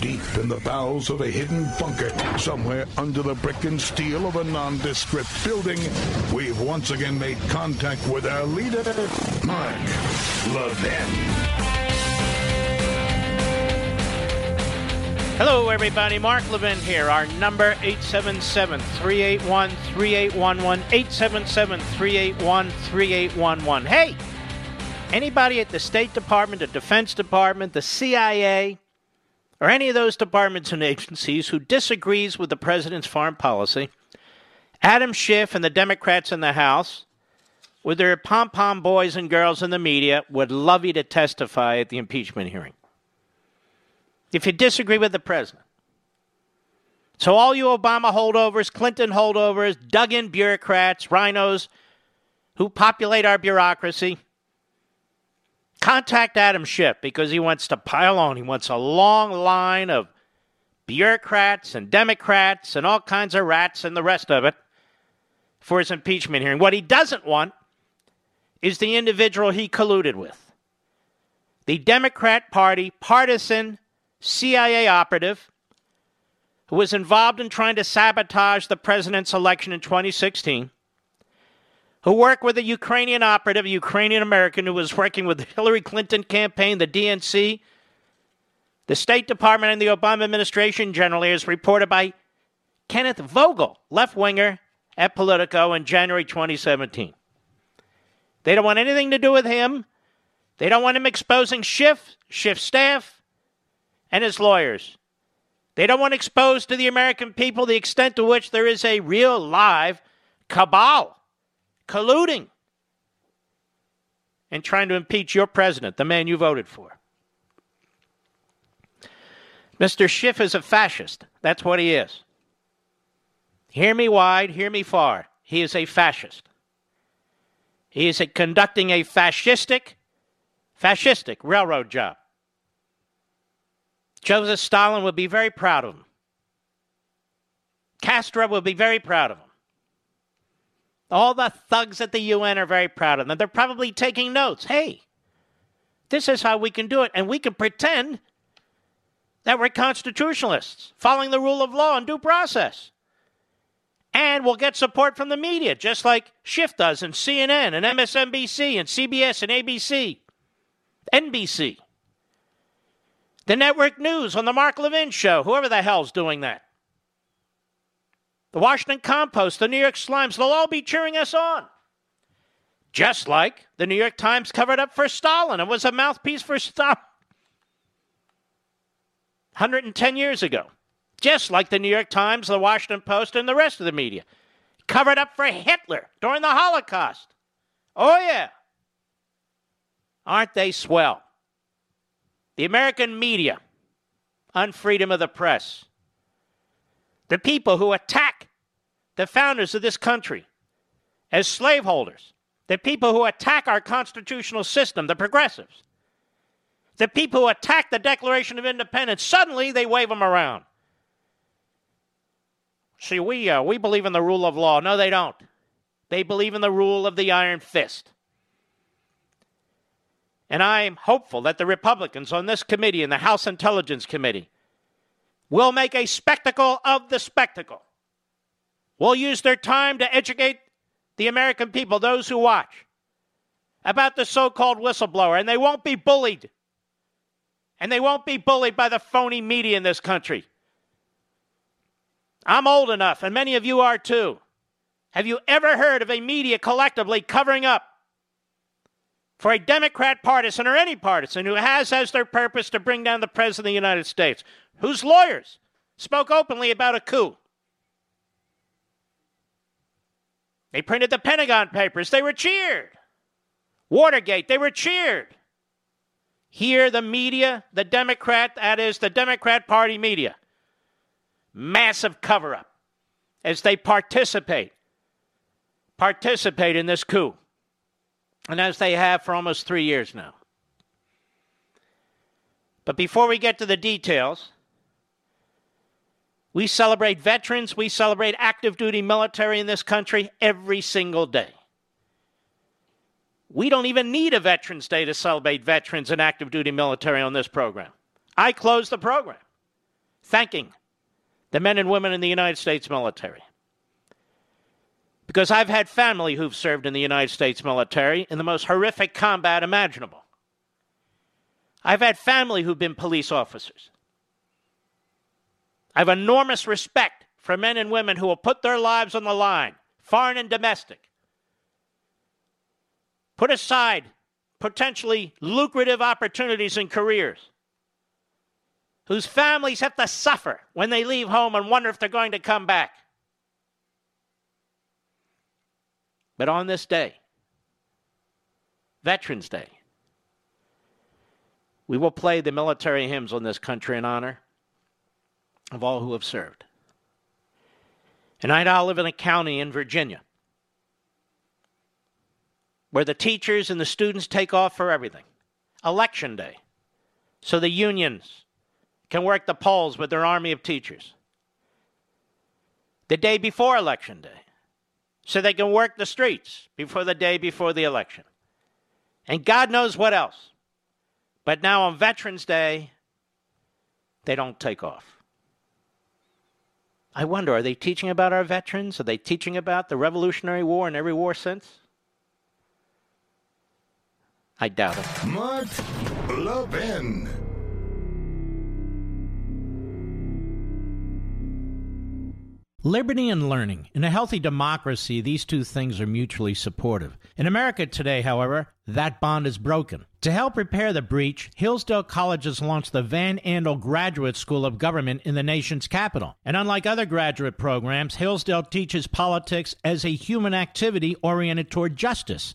deep in the bowels of a hidden bunker, somewhere under the brick and steel of a nondescript building, we've once again made contact with our leader, Mark Levin. Hello, everybody. Mark Levin here. Our number 877 381 3811. 877 381 3811. Hey! Anybody at the State Department, the Defense Department, the CIA, or any of those departments and agencies who disagrees with the president's foreign policy, Adam Schiff and the Democrats in the House, with their pom pom boys and girls in the media, would love you to testify at the impeachment hearing. If you disagree with the president. So, all you Obama holdovers, Clinton holdovers, dug in bureaucrats, RINOs who populate our bureaucracy, Contact Adam Schiff because he wants to pile on. He wants a long line of bureaucrats and Democrats and all kinds of rats and the rest of it for his impeachment hearing. What he doesn't want is the individual he colluded with. The Democrat Party partisan CIA operative who was involved in trying to sabotage the president's election in 2016 who worked with a Ukrainian operative, a Ukrainian American who was working with the Hillary Clinton campaign, the DNC, the State Department, and the Obama administration generally, as reported by Kenneth Vogel, left winger at Politico in January 2017. They don't want anything to do with him. They don't want him exposing Schiff, Schiff staff, and his lawyers. They don't want exposed to the American people the extent to which there is a real live cabal colluding and trying to impeach your president, the man you voted for. Mr. Schiff is a fascist. That's what he is. Hear me wide, hear me far. He is a fascist. He is conducting a fascistic, fascistic railroad job. Joseph Stalin would be very proud of him. Castro would be very proud of him. All the thugs at the UN are very proud of them. They're probably taking notes. Hey, this is how we can do it. And we can pretend that we're constitutionalists, following the rule of law and due process. And we'll get support from the media, just like Schiff does, and CNN, and MSNBC, and CBS, and ABC, NBC. The network news on the Mark Levin show, whoever the hell's doing that the Washington Compost, the New York Slimes, they'll all be cheering us on. Just like the New York Times covered up for Stalin and was a mouthpiece for Stalin 110 years ago. Just like the New York Times, the Washington Post, and the rest of the media covered up for Hitler during the Holocaust. Oh, yeah. Aren't they swell? The American media on freedom of the press the people who attack the founders of this country as slaveholders, the people who attack our constitutional system, the progressives, the people who attack the Declaration of Independence, suddenly they wave them around. See, we, uh, we believe in the rule of law. No, they don't. They believe in the rule of the iron fist. And I'm hopeful that the Republicans on this committee and the House Intelligence Committee will make a spectacle of the spectacle. We'll use their time to educate the American people, those who watch, about the so called whistleblower, and they won't be bullied. And they won't be bullied by the phony media in this country. I'm old enough, and many of you are too. Have you ever heard of a media collectively covering up for a Democrat partisan or any partisan who has as their purpose to bring down the President of the United States? Whose lawyers spoke openly about a coup. They printed the Pentagon Papers, they were cheered. Watergate, they were cheered. Here, the media, the Democrat, that is, the Democrat Party media, massive cover up as they participate participate in this coup. And as they have for almost 3 years now. But before we get to the details, we celebrate veterans, we celebrate active duty military in this country every single day. We don't even need a Veterans Day to celebrate veterans and active duty military on this program. I close the program thanking the men and women in the United States military. Because I've had family who've served in the United States military in the most horrific combat imaginable. I've had family who've been police officers. I have enormous respect for men and women who will put their lives on the line, foreign and domestic. Put aside potentially lucrative opportunities and careers, whose families have to suffer when they leave home and wonder if they're going to come back. But on this day, Veterans Day, we will play the military hymns on this country in honor of all who have served. And I now live in a county in Virginia where the teachers and the students take off for everything. Election day. So the unions can work the polls with their army of teachers. The day before Election Day. So they can work the streets before the day before the election. And God knows what else. But now on Veterans Day, they don't take off. I wonder, are they teaching about our veterans? Are they teaching about the Revolutionary War and every war since? I doubt it. Mark Levin. Liberty and learning. In a healthy democracy, these two things are mutually supportive. In America today, however, that bond is broken. To help repair the breach, Hillsdale College has launched the Van Andel Graduate School of Government in the nation's capital. And unlike other graduate programs, Hillsdale teaches politics as a human activity oriented toward justice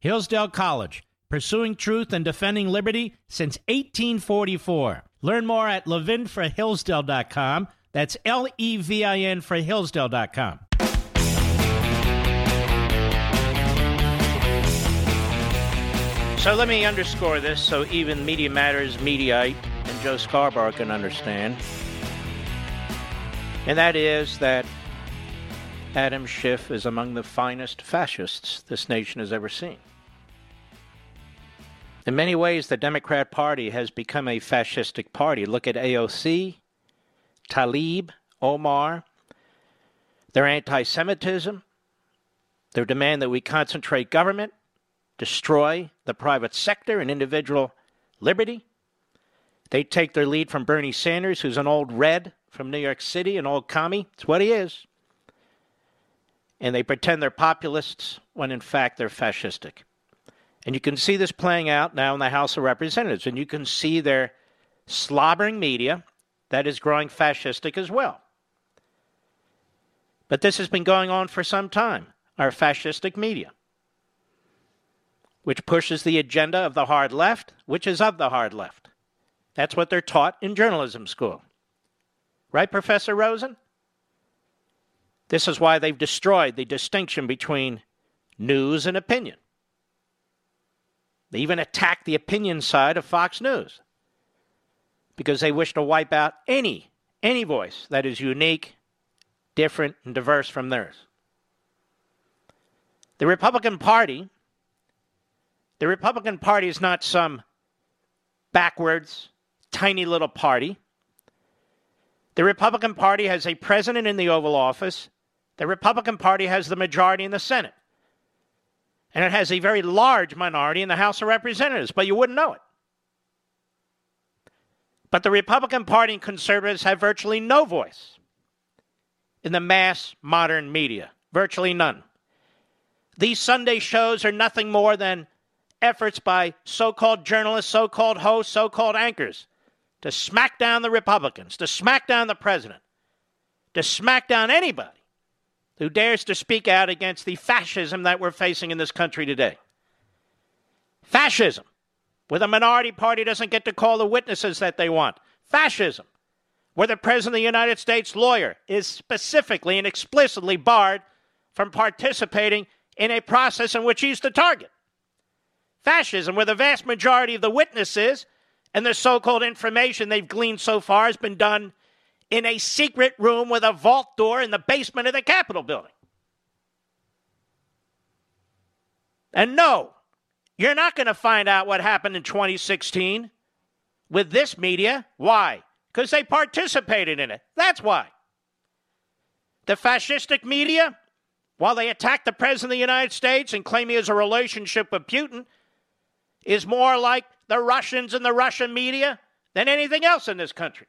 Hillsdale College, pursuing truth and defending liberty since 1844. Learn more at levinforhillsdale.com. That's L E V I N for Hillsdale.com. So let me underscore this so even Media Matters Mediaite and Joe Scarborough can understand. And that is that Adam Schiff is among the finest fascists this nation has ever seen. In many ways, the Democrat Party has become a fascistic party. Look at AOC, Tlaib, Omar, their anti Semitism, their demand that we concentrate government, destroy the private sector and individual liberty. They take their lead from Bernie Sanders, who's an old red from New York City, an old commie. It's what he is. And they pretend they're populists when in fact they're fascistic. And you can see this playing out now in the House of Representatives. And you can see their slobbering media that is growing fascistic as well. But this has been going on for some time, our fascistic media, which pushes the agenda of the hard left, which is of the hard left. That's what they're taught in journalism school. Right, Professor Rosen? This is why they've destroyed the distinction between news and opinion. They even attack the opinion side of Fox News because they wish to wipe out any any voice that is unique, different, and diverse from theirs. The Republican Party the Republican Party is not some backwards, tiny little party. The Republican Party has a president in the Oval Office. The Republican Party has the majority in the Senate and it has a very large minority in the House of Representatives, but you wouldn't know it. But the Republican Party and conservatives have virtually no voice in the mass modern media. Virtually none. These Sunday shows are nothing more than efforts by so called journalists, so called hosts, so called anchors to smack down the Republicans, to smack down the president, to smack down anybody who dares to speak out against the fascism that we're facing in this country today. Fascism, where the minority party doesn't get to call the witnesses that they want. Fascism, where the President of the United States lawyer is specifically and explicitly barred from participating in a process in which he's the target. Fascism, where the vast majority of the witnesses and the so called information they've gleaned so far has been done in a secret room with a vault door in the basement of the Capitol building. And no, you're not going to find out what happened in 2016 with this media. Why? Because they participated in it. That's why. The fascistic media, while they attack the President of the United States and claim he has a relationship with Putin, is more like the Russians and the Russian media than anything else in this country.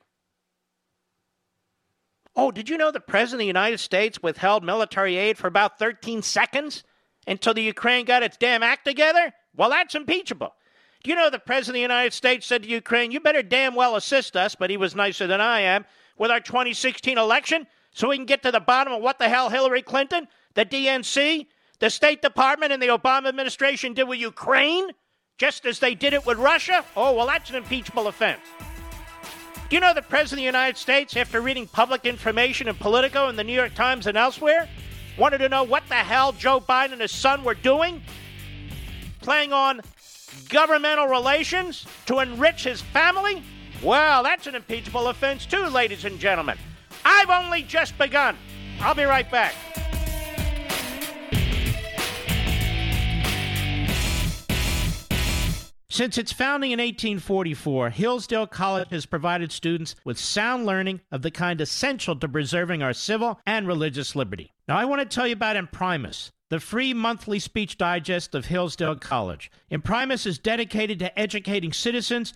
Oh, did you know the President of the United States withheld military aid for about 13 seconds until the Ukraine got its damn act together? Well, that's impeachable. Do you know the President of the United States said to Ukraine, you better damn well assist us, but he was nicer than I am, with our 2016 election so we can get to the bottom of what the hell Hillary Clinton, the DNC, the State Department, and the Obama administration did with Ukraine, just as they did it with Russia? Oh, well, that's an impeachable offense. Do you know the President of the United States, after reading public information in Politico and the New York Times and elsewhere, wanted to know what the hell Joe Biden and his son were doing? Playing on governmental relations to enrich his family? Well, that's an impeachable offense, too, ladies and gentlemen. I've only just begun. I'll be right back. Since its founding in 1844, Hillsdale College has provided students with sound learning of the kind essential to preserving our civil and religious liberty. Now, I want to tell you about Imprimis, the free monthly speech digest of Hillsdale College. Imprimis is dedicated to educating citizens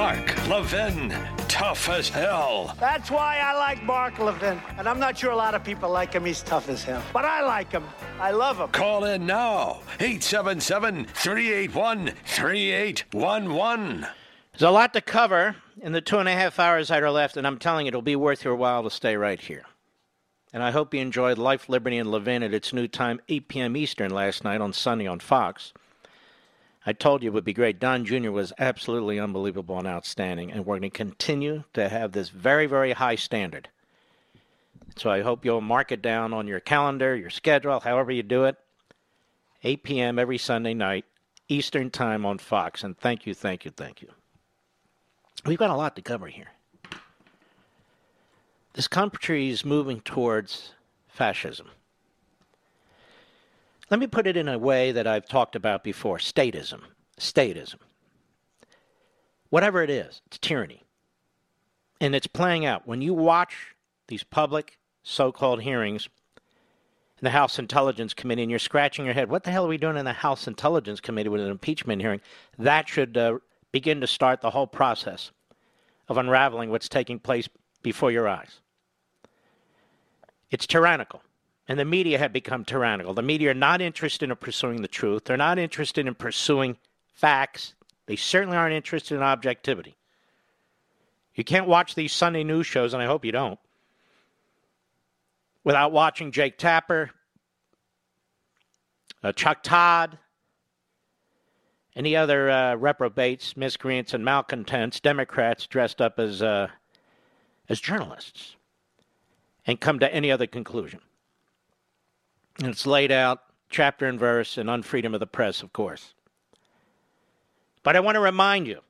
Mark Levin, tough as hell. That's why I like Mark Levin. And I'm not sure a lot of people like him. He's tough as hell. But I like him. I love him. Call in now. 877 381 3811. There's a lot to cover in the two and a half hours that are left, and I'm telling you, it'll be worth your while to stay right here. And I hope you enjoyed Life, Liberty, and Levin at its new time, 8 p.m. Eastern, last night on Sunday on Fox. I told you it would be great. Don Jr. was absolutely unbelievable and outstanding, and we're going to continue to have this very, very high standard. So I hope you'll mark it down on your calendar, your schedule, however you do it. 8 p.m. every Sunday night, Eastern Time on Fox. And thank you, thank you, thank you. We've got a lot to cover here. This country is moving towards fascism. Let me put it in a way that I've talked about before statism. Statism. Whatever it is, it's tyranny. And it's playing out. When you watch these public so called hearings in the House Intelligence Committee and you're scratching your head, what the hell are we doing in the House Intelligence Committee with an impeachment hearing? That should uh, begin to start the whole process of unraveling what's taking place before your eyes. It's tyrannical. And the media have become tyrannical. The media are not interested in pursuing the truth. They're not interested in pursuing facts. They certainly aren't interested in objectivity. You can't watch these Sunday news shows, and I hope you don't, without watching Jake Tapper, uh, Chuck Todd, any other uh, reprobates, miscreants, and malcontents, Democrats dressed up as uh, as journalists, and come to any other conclusion. And it's laid out chapter and verse in Unfreedom of the Press, of course. But I want to remind you.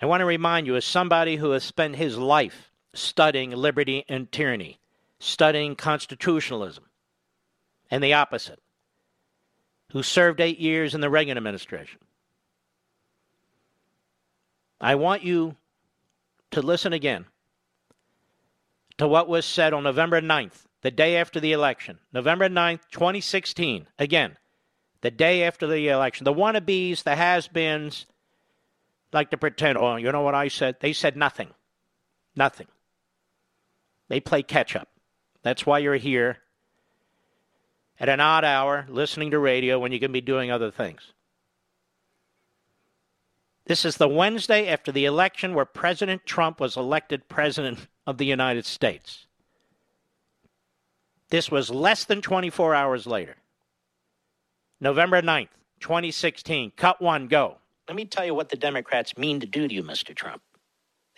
I want to remind you, as somebody who has spent his life studying liberty and tyranny, studying constitutionalism, and the opposite, who served eight years in the Reagan administration. I want you to listen again to what was said on November 9th, the day after the election. November 9th, 2016. Again, the day after the election. The wannabes, the has beens, like to pretend, oh, you know what I said? They said nothing. Nothing. They play catch up. That's why you're here at an odd hour listening to radio when you can be doing other things. This is the Wednesday after the election where President Trump was elected President of the United States. This was less than 24 hours later. November 9th, 2016. Cut one, go. Let me tell you what the Democrats mean to do to you, Mr. Trump.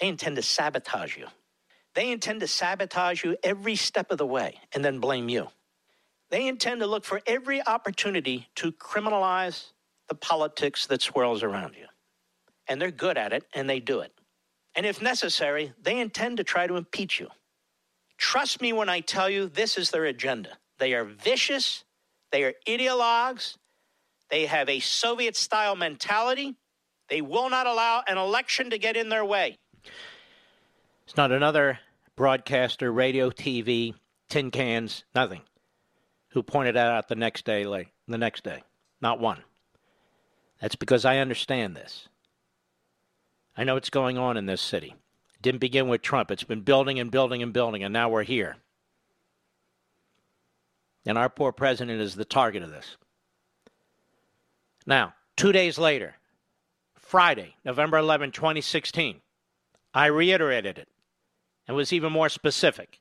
They intend to sabotage you. They intend to sabotage you every step of the way and then blame you. They intend to look for every opportunity to criminalize the politics that swirls around you. And they're good at it, and they do it. And if necessary, they intend to try to impeach you. Trust me when I tell you this is their agenda. They are vicious, they are ideologues, they have a Soviet style mentality. They will not allow an election to get in their way. It's not another broadcaster, radio, TV, tin cans, nothing who pointed that out the next day late, the next day. Not one. That's because I understand this. I know what's going on in this city. Didn't begin with Trump. It's been building and building and building, and now we're here. And our poor president is the target of this. Now, two days later, Friday, November 11, 2016, I reiterated it and was even more specific.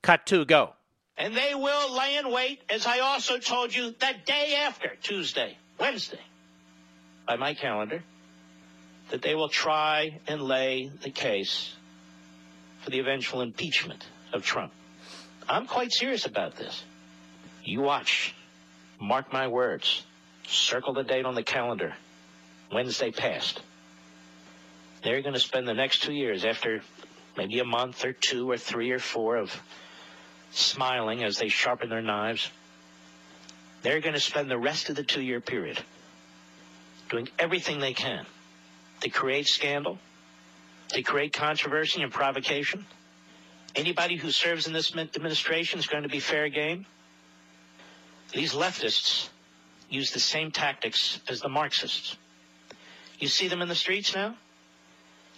Cut two, go. And they will lay in wait, as I also told you, the day after Tuesday, Wednesday, by my calendar, that they will try and lay the case for the eventual impeachment of Trump. I'm quite serious about this. You watch. Mark my words. Circle the date on the calendar. Wednesday passed. They're going to spend the next two years, after maybe a month or two or three or four of smiling as they sharpen their knives. They're going to spend the rest of the two year period doing everything they can to create scandal, to create controversy and provocation. Anybody who serves in this administration is going to be fair game. These leftists use the same tactics as the Marxists. You see them in the streets now?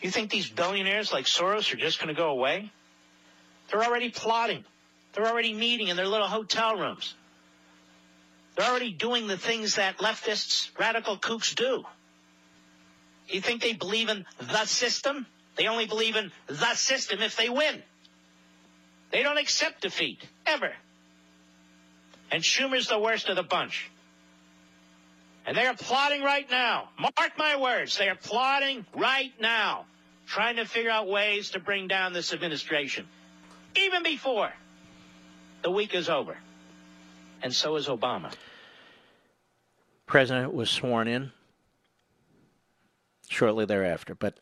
You think these billionaires like Soros are just going to go away? They're already plotting. They're already meeting in their little hotel rooms. They're already doing the things that leftists, radical kooks do. You think they believe in the system? They only believe in the system if they win. They don't accept defeat, ever. And Schumer's the worst of the bunch. And they are plotting right now. Mark my words, they are plotting right now, trying to figure out ways to bring down this administration. Even before the week is over. And so is Obama. President was sworn in shortly thereafter. But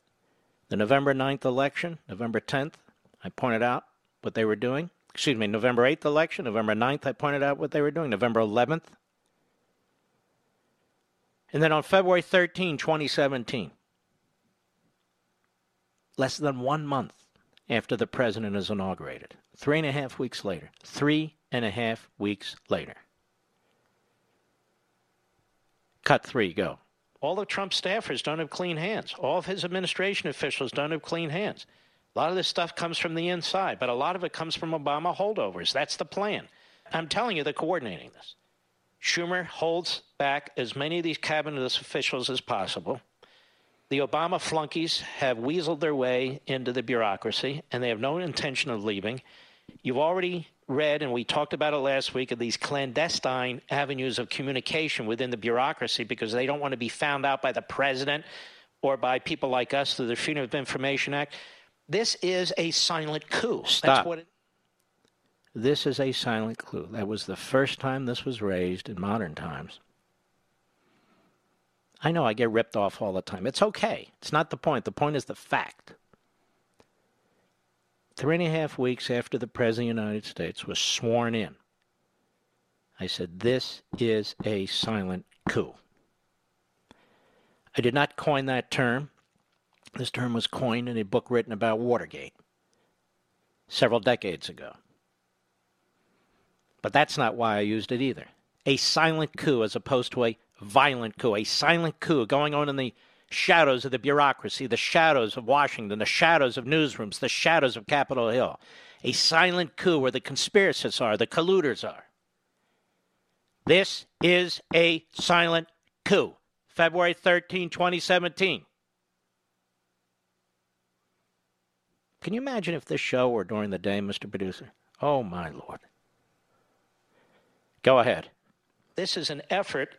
the November 9th election, November 10th, I pointed out what they were doing. Excuse me, November 8th election, November 9th, I pointed out what they were doing. November 11th. And then on February 13, 2017, less than one month after the president is inaugurated, Three and a half weeks later. Three and a half weeks later. Cut three, go. All of Trump's staffers don't have clean hands. All of his administration officials don't have clean hands. A lot of this stuff comes from the inside, but a lot of it comes from Obama holdovers. That's the plan. I'm telling you, they're coordinating this. Schumer holds back as many of these cabinet officials as possible. The Obama flunkies have weaseled their way into the bureaucracy, and they have no intention of leaving. You've already read, and we talked about it last week, of these clandestine avenues of communication within the bureaucracy because they don't want to be found out by the president or by people like us through the Freedom of Information Act. This is a silent coup. Stop. That's what it This is a silent clue. That was the first time this was raised in modern times. I know I get ripped off all the time. It's okay. It's not the point. The point is the fact. Three and a half weeks after the President of the United States was sworn in, I said, This is a silent coup. I did not coin that term. This term was coined in a book written about Watergate several decades ago. But that's not why I used it either. A silent coup as opposed to a violent coup. A silent coup going on in the shadows of the bureaucracy, the shadows of Washington, the shadows of newsrooms, the shadows of Capitol Hill. A silent coup where the conspiracists are, the colluders are. This is a silent coup. February 13, 2017. Can you imagine if this show were during the day, Mr. Producer? Oh, my Lord. Go ahead. This is an effort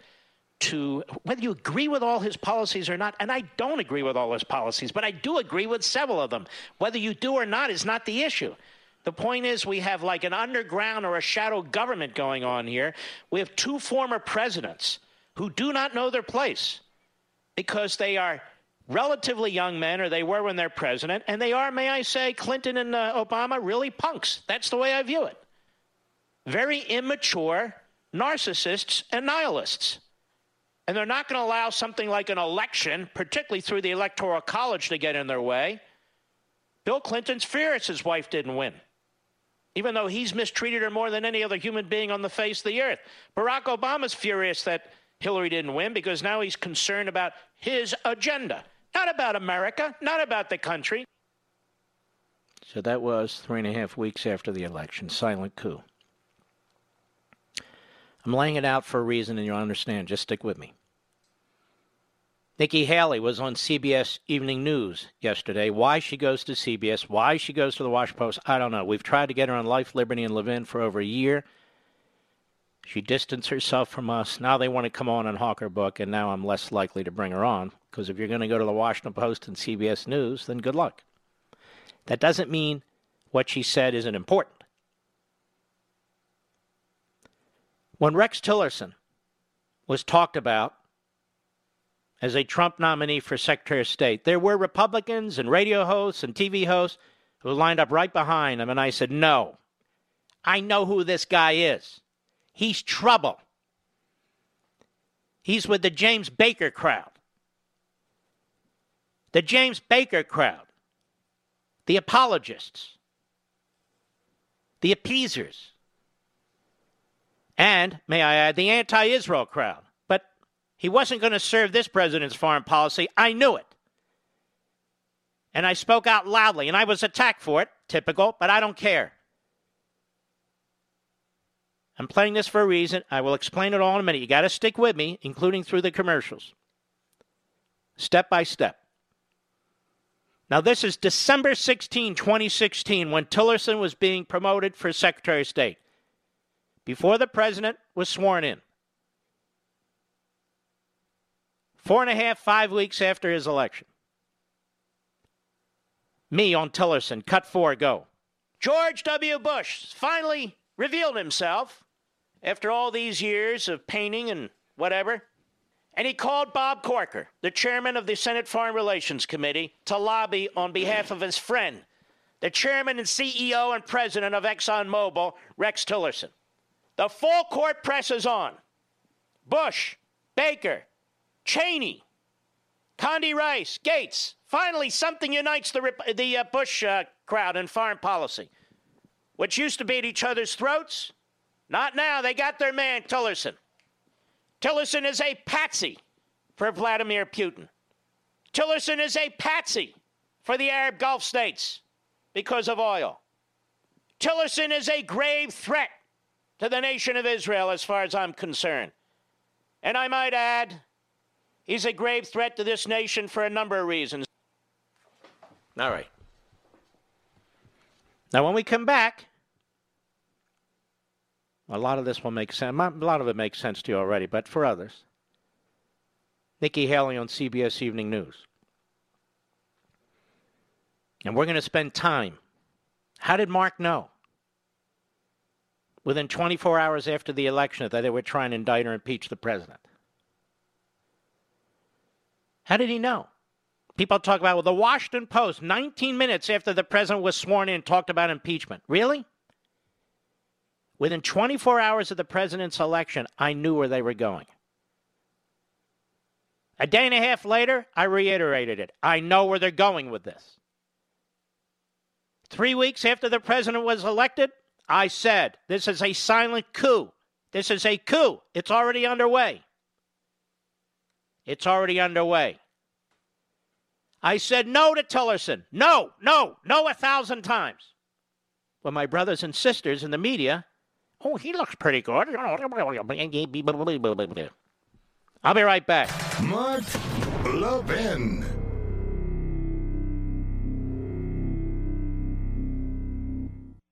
to, whether you agree with all his policies or not, and I don't agree with all his policies, but I do agree with several of them. Whether you do or not is not the issue. The point is, we have like an underground or a shadow government going on here. We have two former presidents who do not know their place because they are relatively young men, or they were when they're president, and they are, may I say, Clinton and uh, Obama, really punks. That's the way I view it. Very immature narcissists and nihilists. And they're not going to allow something like an election, particularly through the Electoral College, to get in their way. Bill Clinton's furious his wife didn't win, even though he's mistreated her more than any other human being on the face of the earth. Barack Obama's furious that Hillary didn't win because now he's concerned about his agenda, not about America, not about the country. So that was three and a half weeks after the election. Silent coup. I'm laying it out for a reason, and you'll understand. Just stick with me. Nikki Haley was on CBS Evening News yesterday. Why she goes to CBS, why she goes to the Washington Post, I don't know. We've tried to get her on Life, Liberty, and Levin for over a year. She distanced herself from us. Now they want to come on and hawk her book, and now I'm less likely to bring her on because if you're going to go to the Washington Post and CBS News, then good luck. That doesn't mean what she said isn't important. When Rex Tillerson was talked about as a Trump nominee for Secretary of State, there were Republicans and radio hosts and TV hosts who lined up right behind him, and I said, No, I know who this guy is. He's trouble. He's with the James Baker crowd. The James Baker crowd. The apologists. The appeasers. And, may I add, the anti Israel crowd. But he wasn't going to serve this president's foreign policy. I knew it. And I spoke out loudly, and I was attacked for it, typical, but I don't care. I'm playing this for a reason. I will explain it all in a minute. You got to stick with me, including through the commercials. Step by step. Now, this is December 16, 2016, when Tillerson was being promoted for Secretary of State, before the president was sworn in. Four and a half, five weeks after his election. Me on Tillerson, cut four, go. George W. Bush finally revealed himself after all these years of painting and whatever. And he called Bob Corker, the chairman of the Senate Foreign Relations Committee, to lobby on behalf of his friend, the chairman and CEO and president of ExxonMobil, Rex Tillerson. The full court press is on. Bush, Baker, Cheney, Condi Rice, Gates. Finally, something unites the, the uh, Bush uh, crowd in foreign policy, which used to be at each other's throats. Not now. They got their man, Tillerson. Tillerson is a patsy for Vladimir Putin. Tillerson is a patsy for the Arab Gulf states because of oil. Tillerson is a grave threat to the nation of Israel as far as I'm concerned. And I might add, he's a grave threat to this nation for a number of reasons. All right. Now, when we come back, a lot of this will make sense. A lot of it makes sense to you already, but for others, Nikki Haley on CBS Evening News. And we're going to spend time. How did Mark know? Within 24 hours after the election, that they were trying to indict or impeach the president. How did he know? People talk about, well, the Washington Post, 19 minutes after the president was sworn in, talked about impeachment. Really? Within 24 hours of the president's election, I knew where they were going. A day and a half later, I reiterated it. I know where they're going with this. Three weeks after the president was elected, I said, this is a silent coup. This is a coup. It's already underway. It's already underway. I said no to Tillerson. No, no, no, a thousand times. But my brothers and sisters in the media, oh, he looks pretty good. I'll be right back. Mark Levin.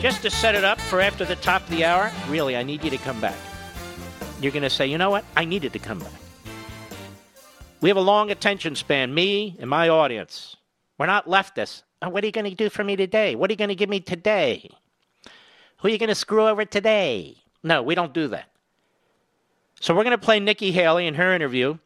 Just to set it up for after the top of the hour, really, I need you to come back. You're going to say, you know what? I needed to come back. We have a long attention span, me and my audience. We're not leftists. Oh, what are you going to do for me today? What are you going to give me today? Who are you going to screw over today? No, we don't do that. So we're going to play Nikki Haley in her interview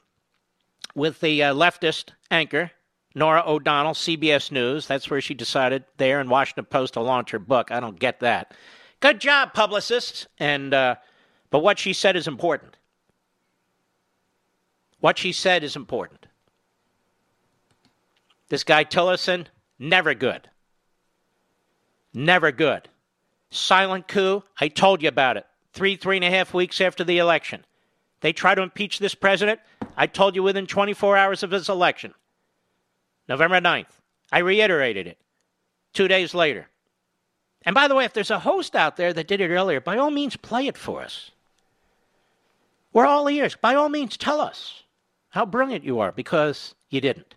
with the uh, leftist anchor, Norah O'Donnell, CBS News. That's where she decided there in Washington Post to launch her book. I don't get that. Good job, publicists. And uh, but what she said is important. What she said is important. This guy Tillerson, never good. Never good. Silent coup. I told you about it. Three, three and a half weeks after the election. They try to impeach this president. I told you within 24 hours of his election. November 9th. I reiterated it two days later. And by the way, if there's a host out there that did it earlier, by all means, play it for us. We're all ears. By all means, tell us how brilliant you are because you didn't.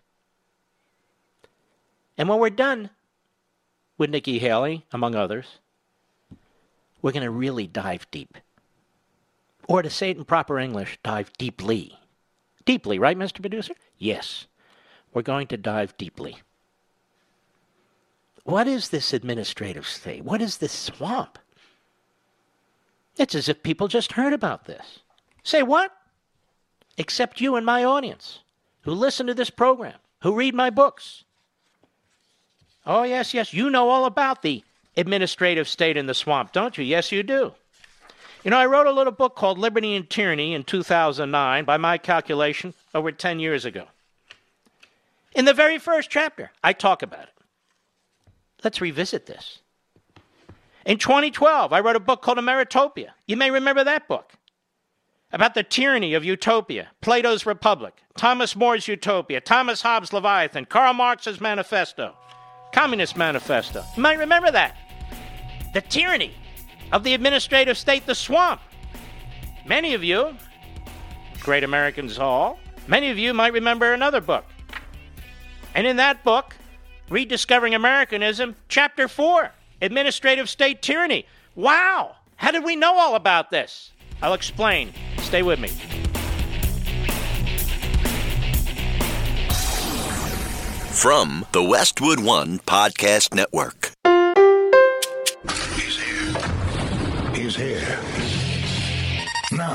And when we're done with Nikki Haley, among others, we're going to really dive deep. Or to say it in proper English, dive deeply. Deeply, right, Mr. Producer? Yes. We're going to dive deeply. What is this administrative state? What is this swamp? It's as if people just heard about this. Say what? Except you and my audience who listen to this program, who read my books. Oh, yes, yes, you know all about the administrative state in the swamp, don't you? Yes, you do. You know, I wrote a little book called Liberty and Tyranny in 2009, by my calculation, over 10 years ago. In the very first chapter, I talk about it. Let's revisit this. In 2012, I wrote a book called Ameritopia. You may remember that book about the tyranny of utopia, Plato's Republic, Thomas More's Utopia, Thomas Hobbes' Leviathan, Karl Marx's Manifesto, Communist Manifesto. You might remember that. The tyranny of the administrative state, the swamp. Many of you, great Americans all, many of you might remember another book. And in that book, Rediscovering Americanism, Chapter 4, Administrative State Tyranny. Wow! How did we know all about this? I'll explain. Stay with me. From the Westwood One Podcast Network.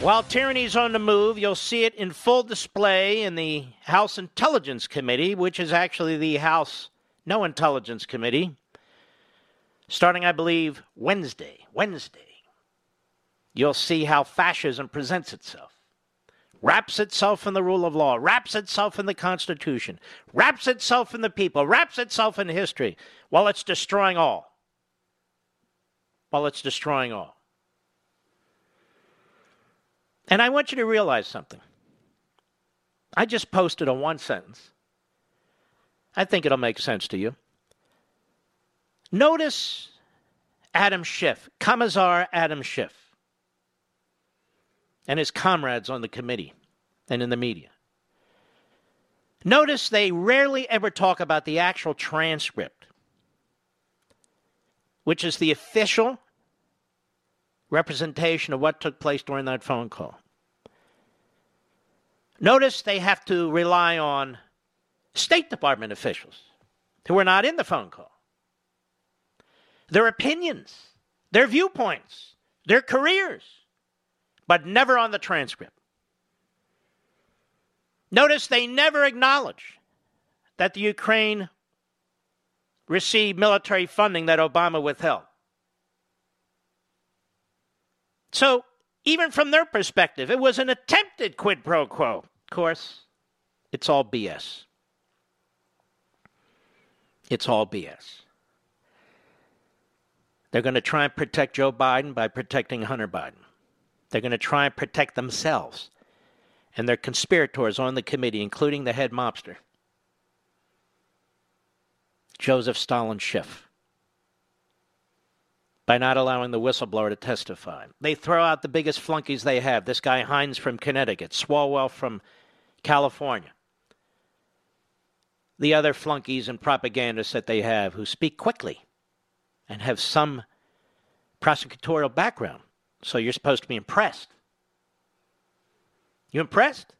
While tyranny's on the move, you'll see it in full display in the House Intelligence Committee, which is actually the House No Intelligence Committee, starting, I believe, Wednesday. Wednesday. You'll see how fascism presents itself wraps itself in the rule of law, wraps itself in the Constitution, wraps itself in the people, wraps itself in history while it's destroying all. While it's destroying all. And I want you to realize something. I just posted a one sentence. I think it'll make sense to you. Notice Adam Schiff, Commissar Adam Schiff and his comrades on the committee and in the media. Notice they rarely ever talk about the actual transcript, which is the official representation of what took place during that phone call. Notice they have to rely on State Department officials who are not in the phone call. Their opinions, their viewpoints, their careers but never on the transcript. Notice they never acknowledge that the Ukraine received military funding that Obama withheld. So, even from their perspective, it was an attempted quid pro quo. Of course, it's all BS. It's all BS. They're going to try and protect Joe Biden by protecting Hunter Biden. They're going to try and protect themselves and their conspirators on the committee, including the head mobster, Joseph Stalin Schiff, by not allowing the whistleblower to testify. They throw out the biggest flunkies they have. This guy Himes from Connecticut, Swalwell from California. The other flunkies and propagandists that they have who speak quickly and have some prosecutorial background. So you're supposed to be impressed. You impressed?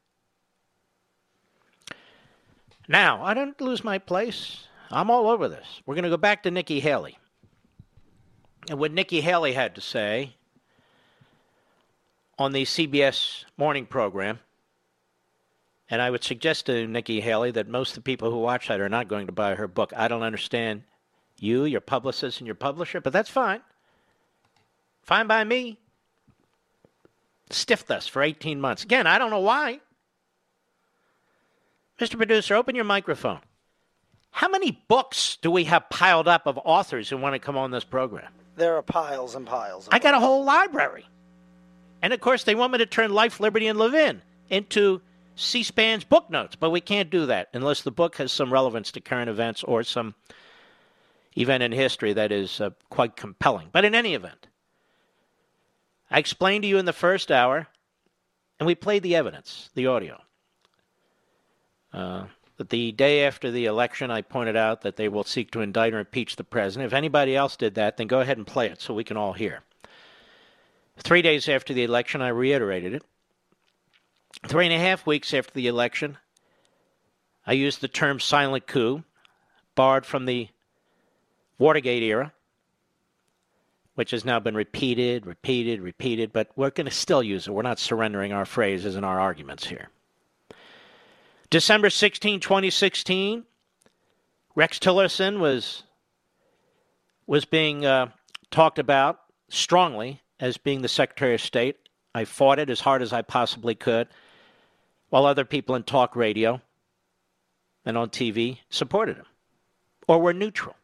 Now, I don't lose my place. I'm all over this. We're going to go back to Nikki Haley. And what Nikki Haley had to say on the CBS morning program. And I would suggest to Nikki Haley that most of the people who watch that are not going to buy her book. I don't understand you, your publicist, and your publisher, but that's fine. Fine by me stiffed us for 18 months. Again, I don't know why. Mr. Producer, open your microphone. How many books do we have piled up of authors who want to come on this program? There are piles and piles. Of I got a whole library. And of course, they want me to turn Life, Liberty, and Levin into C SPAN's book notes, but we can't do that unless the book has some relevance to current events or some event in history that is uh, quite compelling. But in any event, I explained to you in the first hour, and we played the evidence, the audio. Uh, the day after the election, I pointed out that they will seek to indict or impeach the president. If anybody else did that, then go ahead and play it so we can all hear. Three days after the election, I reiterated it. Three and a half weeks after the election, I used the term silent coup, borrowed from the Watergate era which has now been repeated, repeated, repeated, but we're going to still use it. We're not surrendering our phrases and our arguments here. December 16, 2016, Rex Tillerson was was being uh, talked about strongly as being the Secretary of State. I fought it as hard as I possibly could, while other people in talk radio and on TV supported him or were neutral,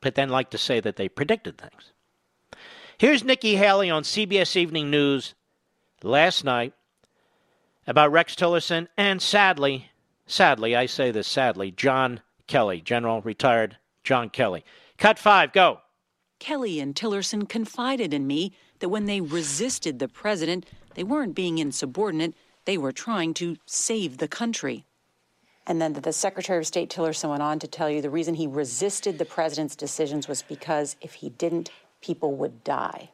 but then like to say that they predicted things. Here's Nikki Haley on CBS Evening News last night about Rex Tillerson and sadly, sadly, I say this sadly, John Kelly, General retired John Kelly. Cut five, go. Kelly and Tillerson confided in me that when they resisted the president, they weren't being insubordinate, they were trying to save the country. And then the Secretary of State Tillerson went on to tell you the reason he resisted the president's decisions was because if he didn't, people would die.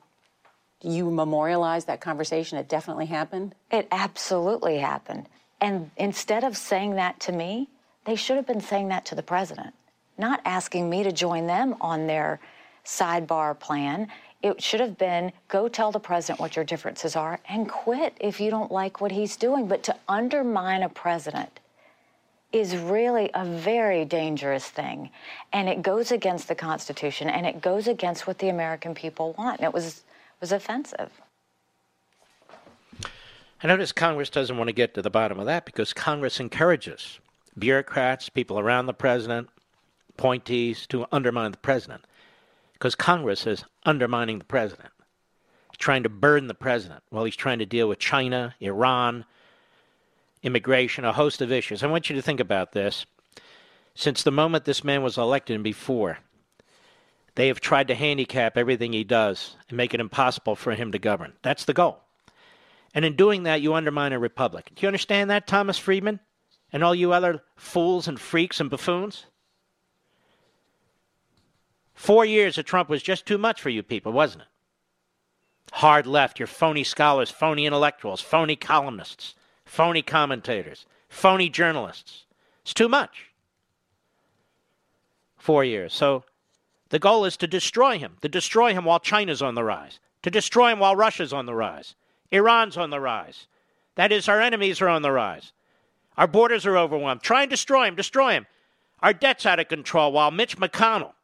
You memorialize that conversation? It definitely happened? It absolutely happened. And instead of saying that to me, they should have been saying that to the president, not asking me to join them on their sidebar plan. It should have been go tell the president what your differences are and quit if you don't like what he's doing. But to undermine a president is really a very dangerous thing. And it goes against the Constitution and it goes against what the American people want. And it was, was offensive. I notice Congress doesn't want to get to the bottom of that because Congress encourages bureaucrats, people around the president, appointees to undermine the president because Congress is undermining the president, trying to burden the president while he's trying to deal with China, Iran, immigration, a host of issues. I want you to think about this. Since the moment this man was elected and before, they have tried to handicap everything he does and make it impossible for him to govern. That's the goal. And in doing that, you undermine a republic. Do you understand that, Thomas Friedman? And all you other fools and freaks and buffoons? Four years of Trump was just too much for you people, wasn't it? Hard left, your phony scholars, phony intellectuals, phony columnists, phony commentators, phony journalists. It's too much. Four years. So the goal is to destroy him, to destroy him while China's on the rise, to destroy him while Russia's on the rise, Iran's on the rise. That is, our enemies are on the rise. Our borders are overwhelmed. Try and destroy him, destroy him. Our debt's out of control while Mitch McConnell,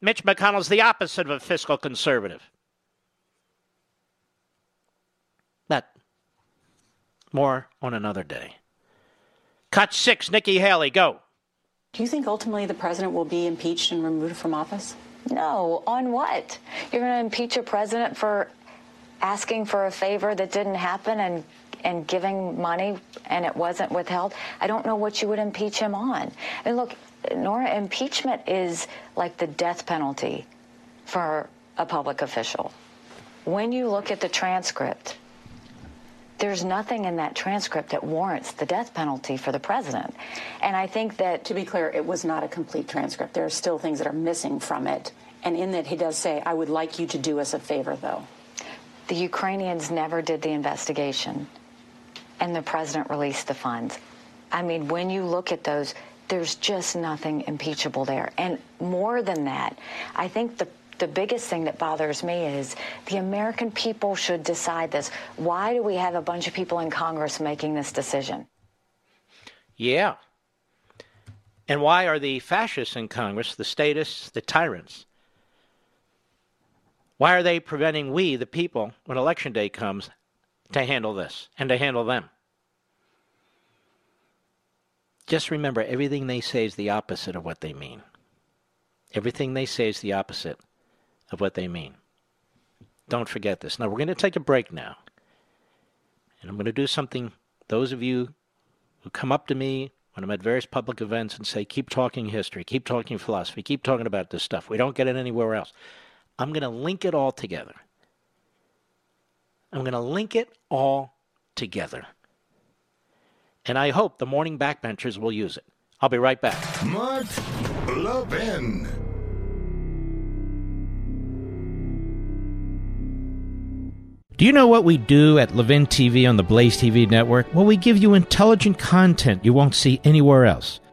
Mitch McConnell's the opposite of a fiscal conservative. That more on another day. Cut six, Nikki Haley, go. Do you think ultimately the president will be impeached and removed from office? No. On what? You're going to impeach a president for asking for a favor that didn't happen and and giving money and it wasn't withheld. I don't know what you would impeach him on. And look, Nora, impeachment is like the death penalty for a public official. When you look at the transcript, there's nothing in that transcript that warrants the death penalty for the president. And I think that. To be clear, it was not a complete transcript. There are still things that are missing from it. And in that, he does say, I would like you to do us a favor, though. The Ukrainians never did the investigation, and the president released the funds. I mean, when you look at those, there's just nothing impeachable there. And more than that, I think the the biggest thing that bothers me is the American people should decide this. Why do we have a bunch of people in Congress making this decision? Yeah. And why are the fascists in Congress, the statists, the tyrants, why are they preventing we, the people, when election day comes, to handle this and to handle them? Just remember, everything they say is the opposite of what they mean. Everything they say is the opposite of what they mean. Don't forget this. Now, we're going to take a break now. And I'm going to do something, those of you who come up to me when I'm at various public events and say, keep talking history, keep talking philosophy, keep talking about this stuff. We don't get it anywhere else. I'm going to link it all together. I'm going to link it all together. And I hope the morning backbenchers will use it. I'll be right back. Mark Levin. Do you know what we do at Levin TV on the Blaze TV network? Well, we give you intelligent content you won't see anywhere else.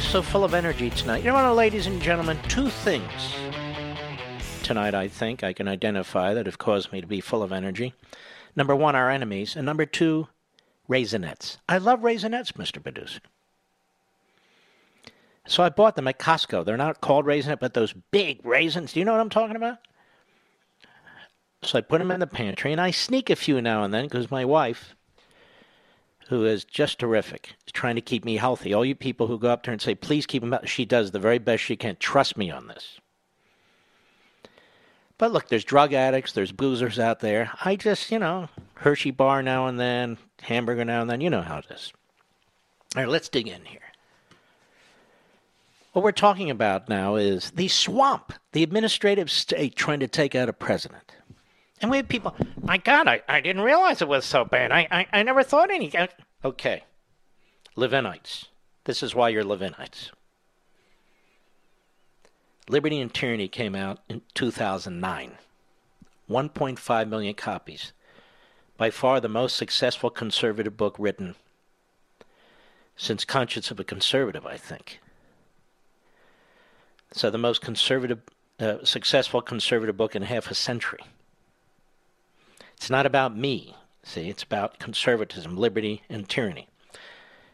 so full of energy tonight? You know, ladies and gentlemen, two things tonight I think I can identify that have caused me to be full of energy. Number one, our enemies, and number two, Raisinets. I love Raisinets, Mr. Producer. So I bought them at Costco. They're not called Raisinets, but those big raisins. Do you know what I'm talking about? So I put them in the pantry, and I sneak a few now and then because my wife, who is just terrific, is trying to keep me healthy. All you people who go up to her and say, please keep him healthy, she does the very best she can. Trust me on this. But look, there's drug addicts, there's boozers out there. I just, you know, Hershey bar now and then, hamburger now and then. You know how it is. All right, let's dig in here. What we're talking about now is the swamp, the administrative state trying to take out a president. And we have people, my God, I, I didn't realize it was so bad. I, I, I never thought any. Okay. Levinites. This is why you're Levinites. Liberty and Tyranny came out in 2009. 1.5 million copies. By far the most successful conservative book written since Conscience of a Conservative, I think. So the most conservative, uh, successful conservative book in half a century. It's not about me. See, it's about conservatism, liberty, and tyranny.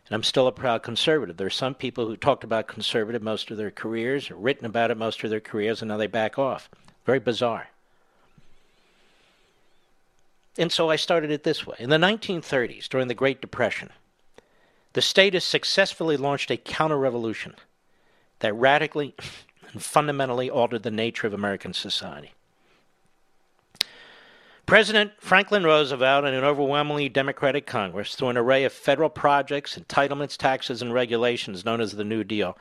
And I'm still a proud conservative. There are some people who talked about conservative most of their careers, written about it most of their careers, and now they back off. Very bizarre. And so I started it this way. In the 1930s, during the Great Depression, the statists successfully launched a counter revolution that radically and fundamentally altered the nature of American society. President Franklin Roosevelt and an overwhelmingly Democratic Congress, through an array of federal projects, entitlements, taxes, and regulations known as the New Deal,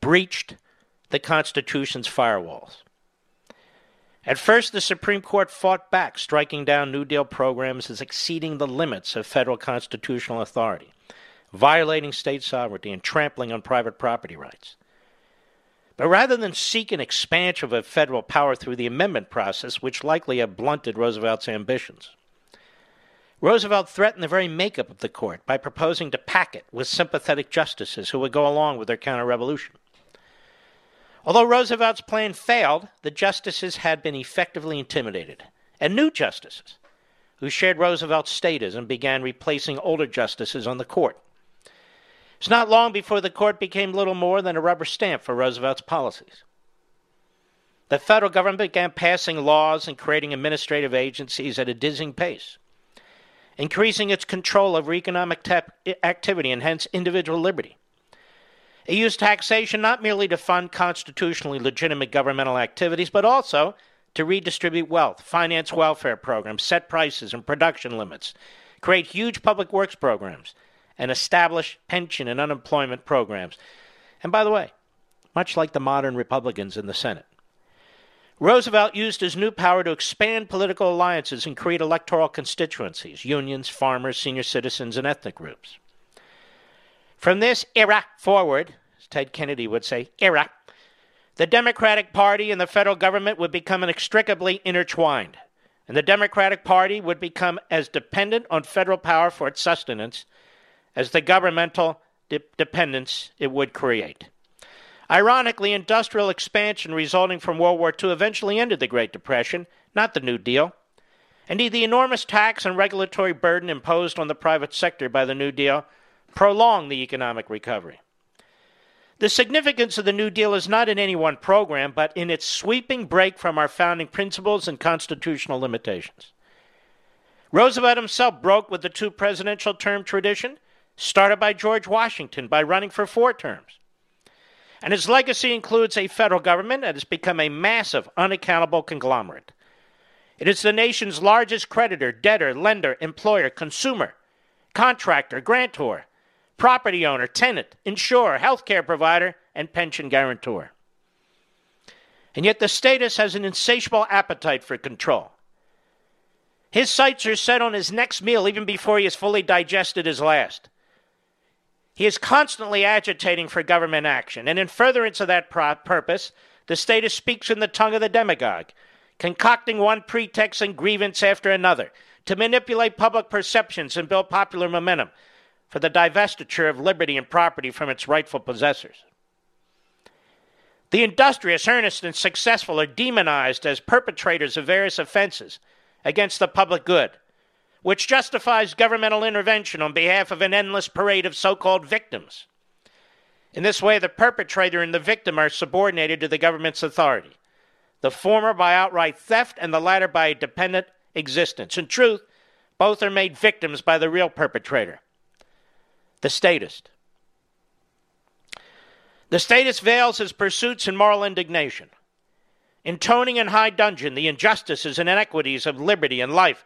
breached the Constitution's firewalls. At first, the Supreme Court fought back, striking down New Deal programs as exceeding the limits of federal constitutional authority, violating state sovereignty, and trampling on private property rights. But rather than seek an expansion of federal power through the amendment process, which likely have blunted Roosevelt's ambitions, Roosevelt threatened the very makeup of the court by proposing to pack it with sympathetic justices who would go along with their counter revolution. Although Roosevelt's plan failed, the justices had been effectively intimidated, and new justices, who shared Roosevelt's status began replacing older justices on the court. It's not long before the court became little more than a rubber stamp for Roosevelt's policies. The federal government began passing laws and creating administrative agencies at a dizzying pace, increasing its control over economic activity and hence individual liberty. It used taxation not merely to fund constitutionally legitimate governmental activities, but also to redistribute wealth, finance welfare programs, set prices and production limits, create huge public works programs, and establish pension and unemployment programs. And by the way, much like the modern Republicans in the Senate, Roosevelt used his new power to expand political alliances and create electoral constituencies, unions, farmers, senior citizens, and ethnic groups. From this era forward, as Ted Kennedy would say, era, the Democratic Party and the federal government would become inextricably intertwined, and the Democratic Party would become as dependent on federal power for its sustenance as the governmental de- dependence it would create. Ironically, industrial expansion resulting from World War II eventually ended the Great Depression, not the New Deal. Indeed, the enormous tax and regulatory burden imposed on the private sector by the New Deal prolonged the economic recovery. The significance of the New Deal is not in any one program, but in its sweeping break from our founding principles and constitutional limitations. Roosevelt himself broke with the two presidential term tradition started by George Washington by running for four terms. And his legacy includes a federal government that has become a massive, unaccountable conglomerate. It is the nation's largest creditor, debtor, lender, employer, consumer, contractor, grantor, property owner, tenant, insurer, healthcare provider, and pension guarantor. And yet the statist has an insatiable appetite for control. His sights are set on his next meal even before he has fully digested his last. He is constantly agitating for government action, and in furtherance of that purpose, the statist speaks in the tongue of the demagogue, concocting one pretext and grievance after another to manipulate public perceptions and build popular momentum for the divestiture of liberty and property from its rightful possessors. The industrious, earnest, and successful are demonized as perpetrators of various offenses against the public good, which justifies governmental intervention on behalf of an endless parade of so called victims. In this way, the perpetrator and the victim are subordinated to the government's authority, the former by outright theft and the latter by a dependent existence. In truth, both are made victims by the real perpetrator, the statist. The statist veils his pursuits in moral indignation intoning in high dudgeon the injustices and inequities of liberty and life,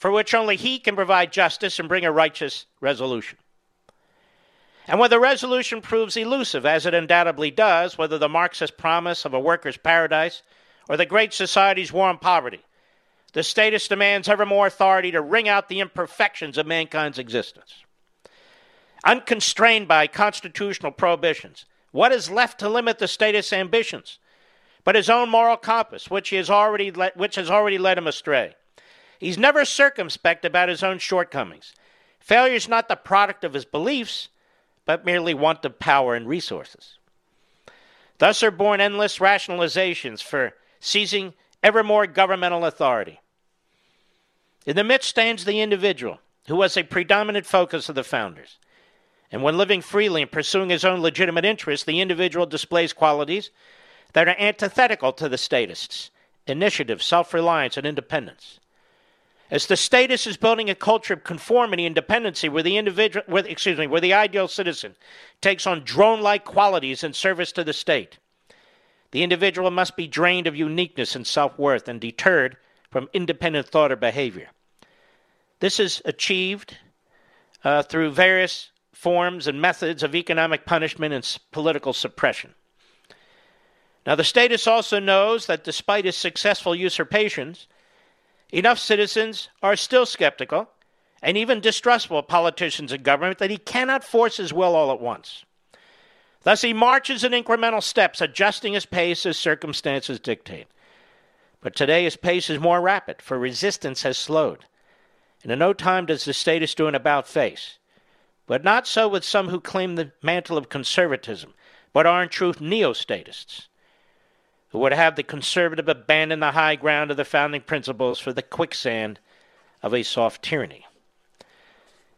for which only he can provide justice and bring a righteous resolution. And when the resolution proves elusive, as it undoubtedly does, whether the Marxist promise of a worker's paradise or the Great Society's war on poverty, the statist demands ever more authority to wring out the imperfections of mankind's existence. Unconstrained by constitutional prohibitions, what is left to limit the statist's ambitions? but his own moral compass, which, has already which has already led him astray. He's never circumspect about his own shortcomings. Failure is not the product of his beliefs, but merely want of power and resources. Thus are born endless rationalizations for seizing ever more governmental authority. In the midst stands the individual, who was a predominant focus of the founders. And when living freely and pursuing his own legitimate interests, the individual displays qualities that are antithetical to the statists initiative, self reliance, and independence. As the statist is building a culture of conformity and dependency where the individual, where, excuse me, where the ideal citizen takes on drone like qualities in service to the state, the individual must be drained of uniqueness and self worth and deterred from independent thought or behavior. This is achieved uh, through various forms and methods of economic punishment and political suppression. Now, the statist also knows that despite his successful usurpations, enough citizens are still skeptical and even distrustful of politicians and government that he cannot force his will all at once. Thus, he marches in incremental steps, adjusting his pace as circumstances dictate. But today, his pace is more rapid, for resistance has slowed. And in no time does the statist do an about face. But not so with some who claim the mantle of conservatism, but are in truth neo statists who would have the conservative abandon the high ground of the founding principles for the quicksand of a soft tyranny.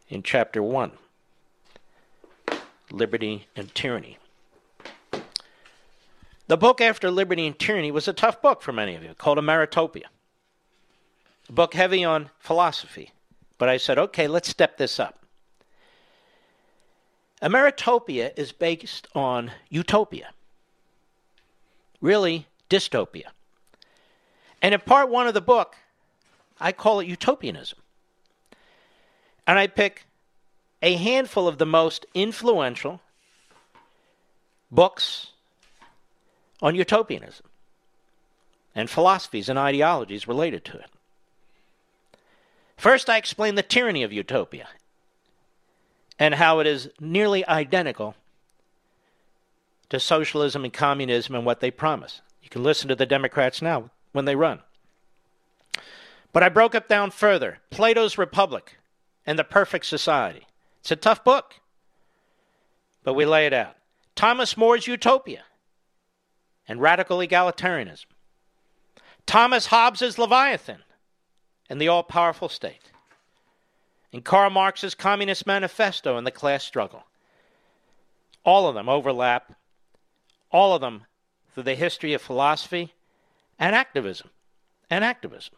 In chapter 1, Liberty and Tyranny. The book after Liberty and Tyranny was a tough book for many of you, called Ameritopia. A book heavy on philosophy. But I said, okay, let's step this up. Ameritopia is based on utopia really dystopia. And in part one of the book, I call it utopianism. And I pick a handful of the most influential books on utopianism and philosophies and ideologies related to it. First, I explain the tyranny of utopia and how it is nearly identical to socialism and communism and what they promise. You can listen to the Democrats now when they run. But I broke it down further Plato's Republic and the Perfect Society. It's a tough book, but we lay it out. Thomas More's Utopia and radical egalitarianism. Thomas Hobbes's Leviathan and the all powerful state, And Karl Marx's Communist Manifesto and the class struggle. All of them overlap, all of them through the history of philosophy and activism and activism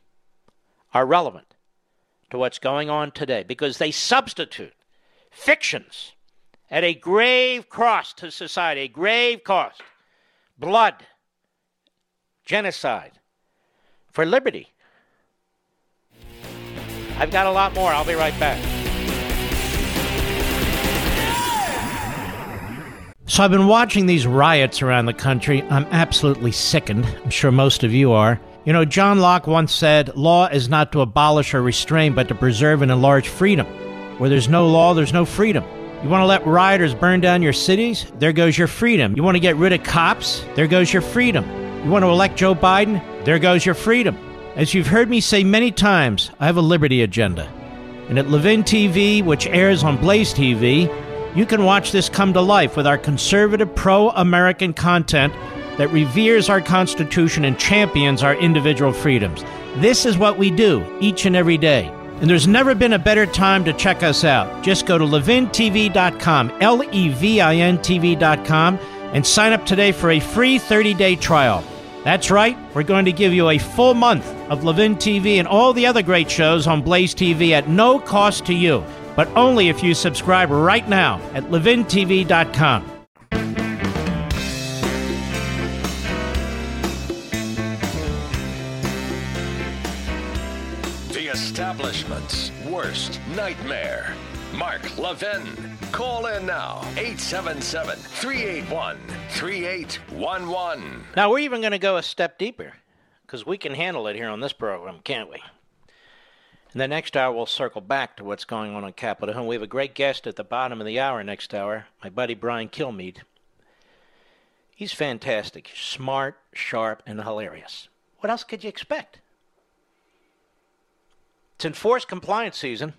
are relevant to what's going on today because they substitute fictions at a grave cost to society, a grave cost, blood, genocide, for liberty. I've got a lot more. I'll be right back. So I've been watching these riots around the country. I'm absolutely sickened. I'm sure most of you are. You know, John Locke once said, Law is not to abolish or restrain, but to preserve and enlarge freedom. Where there's no law, there's no freedom. You want to let rioters burn down your cities? There goes your freedom. You want to get rid of cops? There goes your freedom. You want to elect Joe Biden? There goes your freedom. As you've heard me say many times, I have a liberty agenda. And at Levin TV, which airs on Blaze TV, you can watch this come to life with our conservative, pro American content that reveres our Constitution and champions our individual freedoms. This is what we do each and every day. And there's never been a better time to check us out. Just go to levintv.com, L E V I N TV.com, and sign up today for a free 30 day trial. That's right, we're going to give you a full month of Levin TV and all the other great shows on Blaze TV at no cost to you but only if you subscribe right now at levintv.com. The establishment's worst nightmare. Mark Levin. Call in now. 877 381 3811. Now, we're even going to go a step deeper because we can handle it here on this program, can't we? In the next hour, we'll circle back to what's going on on Capitol Hill. We have a great guest at the bottom of the hour next hour, my buddy Brian Kilmeade. He's fantastic, smart, sharp, and hilarious. What else could you expect? It's enforced compliance season.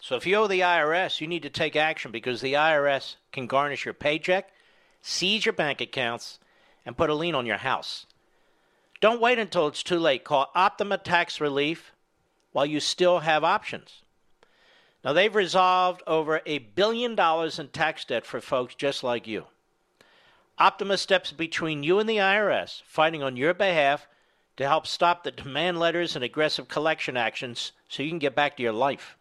So if you owe the IRS, you need to take action because the IRS can garnish your paycheck, seize your bank accounts, and put a lien on your house. Don't wait until it's too late. Call Optima Tax Relief while you still have options. Now, they've resolved over a billion dollars in tax debt for folks just like you. Optima steps between you and the IRS, fighting on your behalf to help stop the demand letters and aggressive collection actions so you can get back to your life.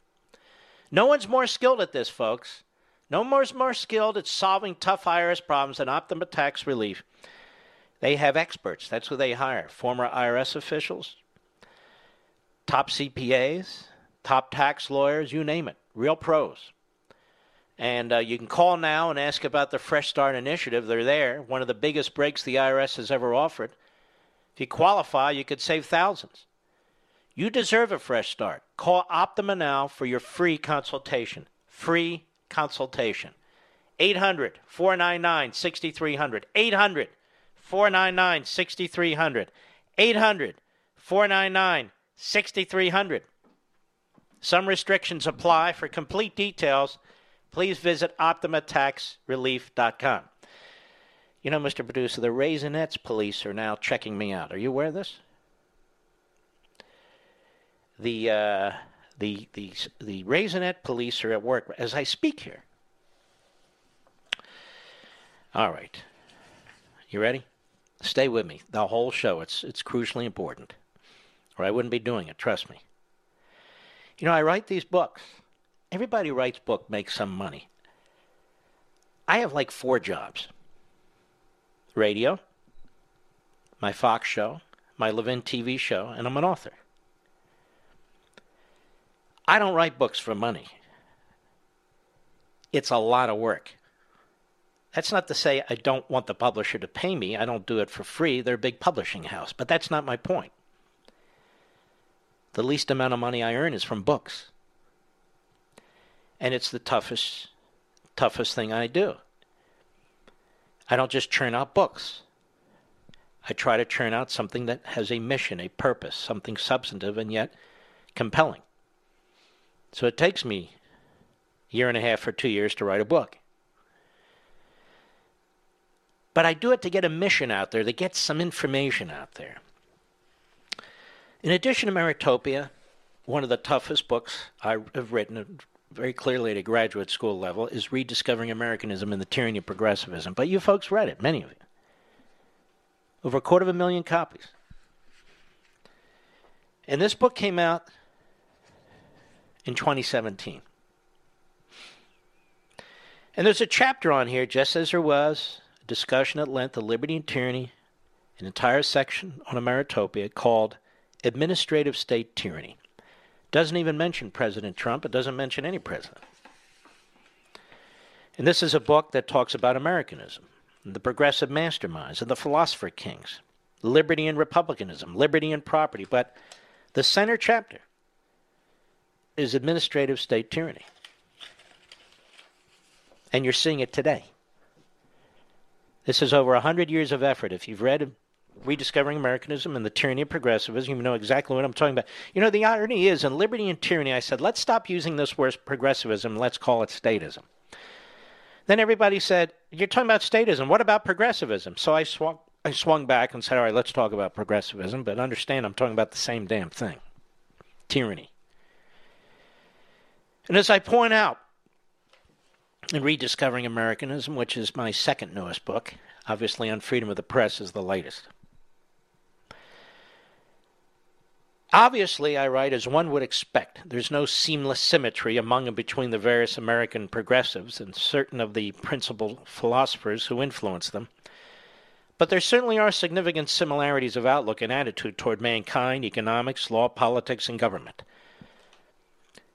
No one's more skilled at this, folks. No one's more skilled at solving tough IRS problems than Optima Tax Relief. They have experts. That's who they hire. Former IRS officials, top CPAs, top tax lawyers, you name it, real pros. And uh, you can call now and ask about the Fresh Start Initiative. They're there, one of the biggest breaks the IRS has ever offered. If you qualify, you could save thousands. You deserve a fresh start. Call Optima now for your free consultation. Free consultation. 800 499 6300. 800 499 6300. 800 499 6300. Some restrictions apply. For complete details, please visit OptimaTaxRelief.com. You know, Mr. Producer, the Raisinets police are now checking me out. Are you aware of this? The uh, the the the Raisinets police are at work as I speak here. All right, you ready? Stay with me the whole show. It's it's crucially important or I wouldn't be doing it, trust me. You know, I write these books. Everybody who writes book makes some money. I have like four jobs. Radio, my Fox show, my Levin TV show, and I'm an author. I don't write books for money. It's a lot of work. That's not to say I don't want the publisher to pay me. I don't do it for free. They're a big publishing house. But that's not my point the least amount of money I earn is from books. And it's the toughest toughest thing I do. I don't just churn out books. I try to churn out something that has a mission, a purpose, something substantive and yet compelling. So it takes me a year and a half or two years to write a book. But I do it to get a mission out there, to get some information out there. In addition to Ameritopia, one of the toughest books I have written very clearly at a graduate school level is Rediscovering Americanism and the Tyranny of Progressivism. But you folks read it, many of you. Over a quarter of a million copies. And this book came out in 2017. And there's a chapter on here, just as there was a discussion at length of liberty and tyranny, an entire section on Ameritopia called Administrative State Tyranny. Doesn't even mention President Trump, it doesn't mention any president. And this is a book that talks about Americanism, the progressive masterminds, and the philosopher kings, liberty and republicanism, liberty and property. But the center chapter is administrative state tyranny. And you're seeing it today. This is over 100 years of effort. If you've read Rediscovering Americanism and the Tyranny of Progressivism, you know exactly what I'm talking about. You know, the irony is in Liberty and Tyranny, I said, let's stop using this word progressivism, let's call it statism. Then everybody said, You're talking about statism. What about progressivism? So I swung, I swung back and said, All right, let's talk about progressivism, but understand I'm talking about the same damn thing tyranny. And as I point out in Rediscovering Americanism, which is my second newest book, obviously on freedom of the press is the latest. Obviously, I write as one would expect. There's no seamless symmetry among and between the various American progressives and certain of the principal philosophers who influence them. But there certainly are significant similarities of outlook and attitude toward mankind, economics, law, politics, and government.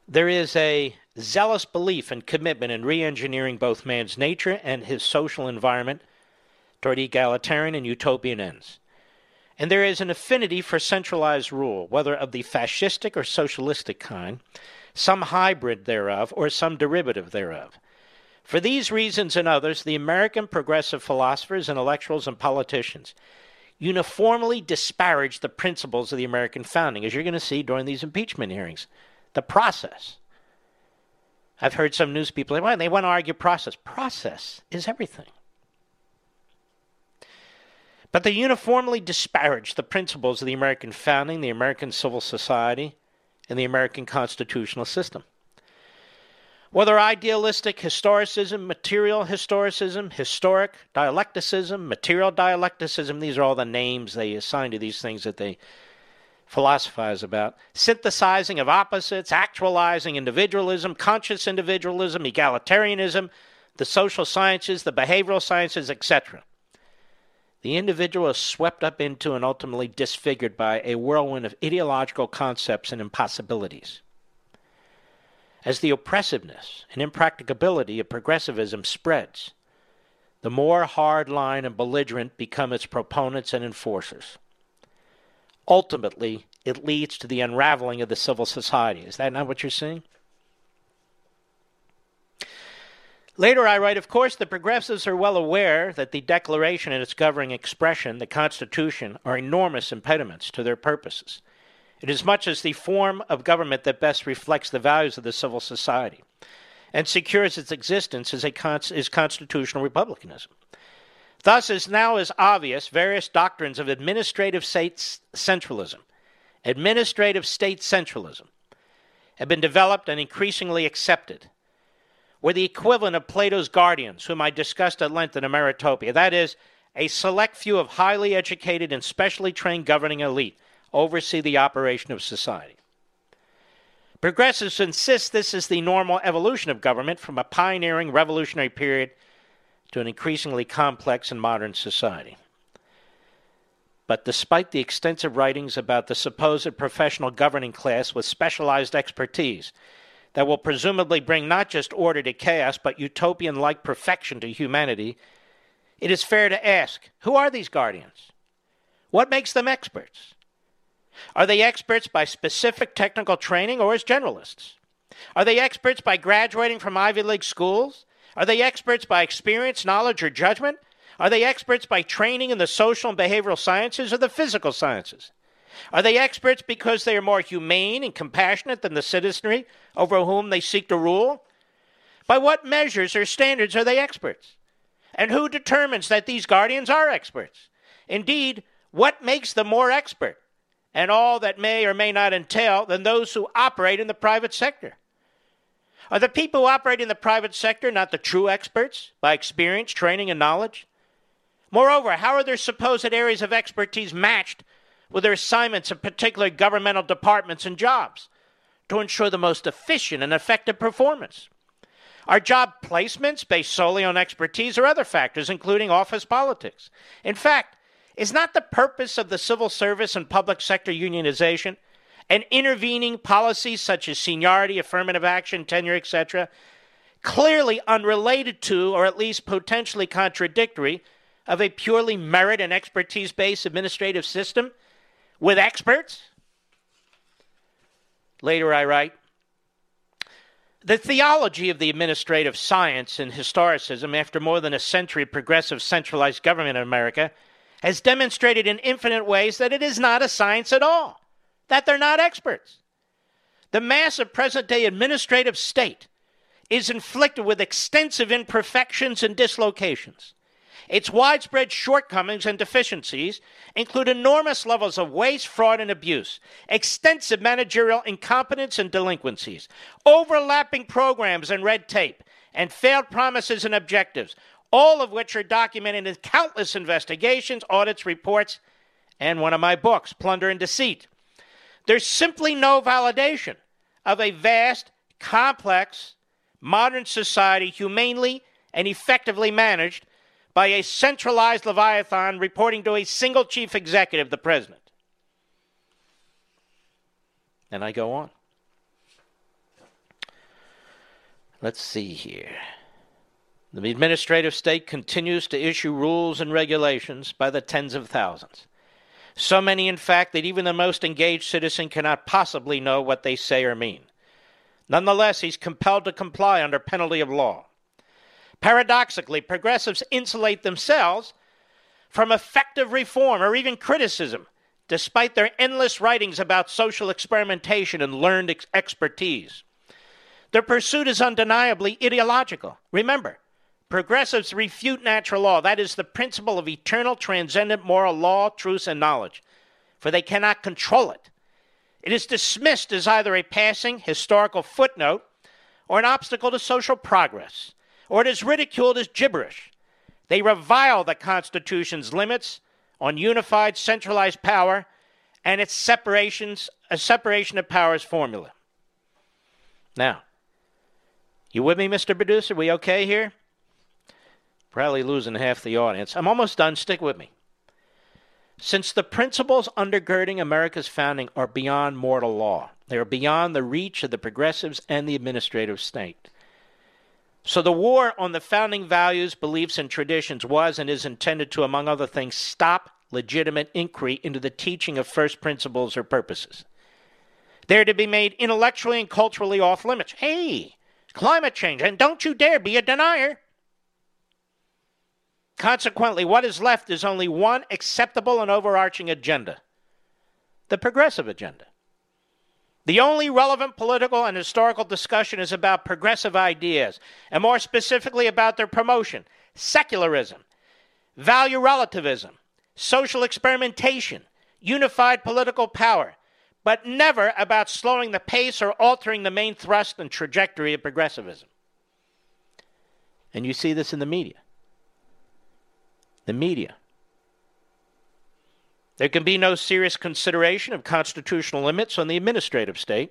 There is a zealous belief and commitment in re engineering both man's nature and his social environment toward egalitarian and utopian ends. And there is an affinity for centralized rule, whether of the fascistic or socialistic kind, some hybrid thereof, or some derivative thereof. For these reasons and others, the American progressive philosophers, intellectuals, and politicians uniformly disparage the principles of the American founding, as you're going to see during these impeachment hearings. The process. I've heard some news people say, well, they want to argue process. Process is everything. But they uniformly disparage the principles of the American founding, the American civil society, and the American constitutional system. Whether idealistic historicism, material historicism, historic dialecticism, material dialecticism, these are all the names they assign to these things that they philosophize about. Synthesizing of opposites, actualizing individualism, conscious individualism, egalitarianism, the social sciences, the behavioral sciences, etc the individual is swept up into and ultimately disfigured by a whirlwind of ideological concepts and impossibilities. As the oppressiveness and impracticability of progressivism spreads, the more hardline and belligerent become its proponents and enforcers. Ultimately, it leads to the unraveling of the civil society. Is that not what you're seeing? Later, I write, of course, the progressives are well aware that the Declaration and its governing expression, the Constitution, are enormous impediments to their purposes. It is much as the form of government that best reflects the values of the civil society and secures its existence is, a con- is constitutional republicanism. Thus, as now is obvious, various doctrines of administrative state centralism, administrative state centralism, have been developed and increasingly accepted were the equivalent of Plato's guardians, whom I discussed at length in Ameritopia. That is, a select few of highly educated and specially trained governing elite oversee the operation of society. Progressives insist this is the normal evolution of government from a pioneering revolutionary period to an increasingly complex and modern society. But despite the extensive writings about the supposed professional governing class with specialized expertise that will presumably bring not just order to chaos, but utopian like perfection to humanity, it is fair to ask who are these guardians? What makes them experts? Are they experts by specific technical training or as generalists? Are they experts by graduating from Ivy League schools? Are they experts by experience, knowledge, or judgment? Are they experts by training in the social and behavioral sciences or the physical sciences? Are they experts because they are more humane and compassionate than the citizenry over whom they seek to rule? By what measures or standards are they experts? And who determines that these guardians are experts? Indeed, what makes them more expert? and all that may or may not entail than those who operate in the private sector. Are the people who operate in the private sector not the true experts by experience, training, and knowledge? Moreover, how are their supposed areas of expertise matched with their assignments in particular governmental departments and jobs to ensure the most efficient and effective performance? Are job placements based solely on expertise or other factors, including office politics? In fact, is not the purpose of the civil service and public sector unionization and intervening policies such as seniority, affirmative action, tenure, etc., clearly unrelated to, or at least potentially contradictory, of a purely merit and expertise based administrative system with experts? Later, I write The theology of the administrative science and historicism, after more than a century of progressive centralized government in America, has demonstrated in infinite ways that it is not a science at all, that they're not experts. The mass of present day administrative state is inflicted with extensive imperfections and dislocations. Its widespread shortcomings and deficiencies include enormous levels of waste, fraud, and abuse, extensive managerial incompetence and delinquencies, overlapping programs and red tape, and failed promises and objectives, all of which are documented in countless investigations, audits, reports, and one of my books, Plunder and Deceit. There's simply no validation of a vast, complex, modern society humanely and effectively managed by a centralized Leviathan reporting to a single chief executive, the president. And I go on. Let's see here. The administrative state continues to issue rules and regulations by the tens of thousands. So many, in fact, that even the most engaged citizen cannot possibly know what they say or mean. Nonetheless, he's compelled to comply under penalty of law. Paradoxically, progressives insulate themselves from effective reform or even criticism, despite their endless writings about social experimentation and learned ex- expertise. Their pursuit is undeniably ideological. Remember, progressives refute natural law, that is, the principle of eternal, transcendent moral law, truth, and knowledge, for they cannot control it. It is dismissed as either a passing historical footnote or an obstacle to social progress or it is ridiculed as gibberish. They revile the Constitution's limits on unified centralized power and its separations, a separation of powers formula. Now, you with me, Mr. Producer? We okay here? Probably losing half the audience. I'm almost done. Stick with me. Since the principles undergirding America's founding are beyond mortal law, they are beyond the reach of the progressives and the administrative state. So the war on the founding values, beliefs, and traditions was and is intended to, among other things, stop legitimate inquiry into the teaching of first principles or purposes. They're to be made intellectually and culturally off limits. Hey, climate change, and don't you dare be a denier. Consequently, what is left is only one acceptable and overarching agenda the progressive agenda. The only relevant political and historical discussion is about progressive ideas, and more specifically about their promotion secularism, value relativism, social experimentation, unified political power, but never about slowing the pace or altering the main thrust and trajectory of progressivism. And you see this in the media. The media there can be no serious consideration of constitutional limits on the administrative state,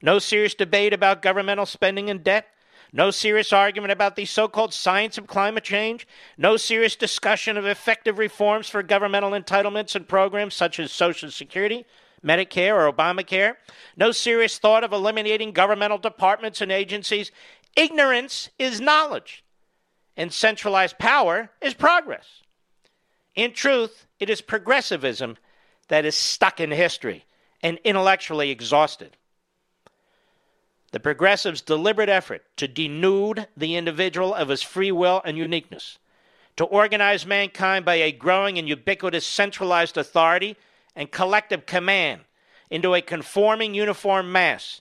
no serious debate about governmental spending and debt, no serious argument about the so called science of climate change, no serious discussion of effective reforms for governmental entitlements and programs such as Social Security, Medicare, or Obamacare, no serious thought of eliminating governmental departments and agencies. Ignorance is knowledge, and centralized power is progress. In truth, it is progressivism that is stuck in history and intellectually exhausted. The progressives' deliberate effort to denude the individual of his free will and uniqueness, to organize mankind by a growing and ubiquitous centralized authority and collective command into a conforming uniform mass,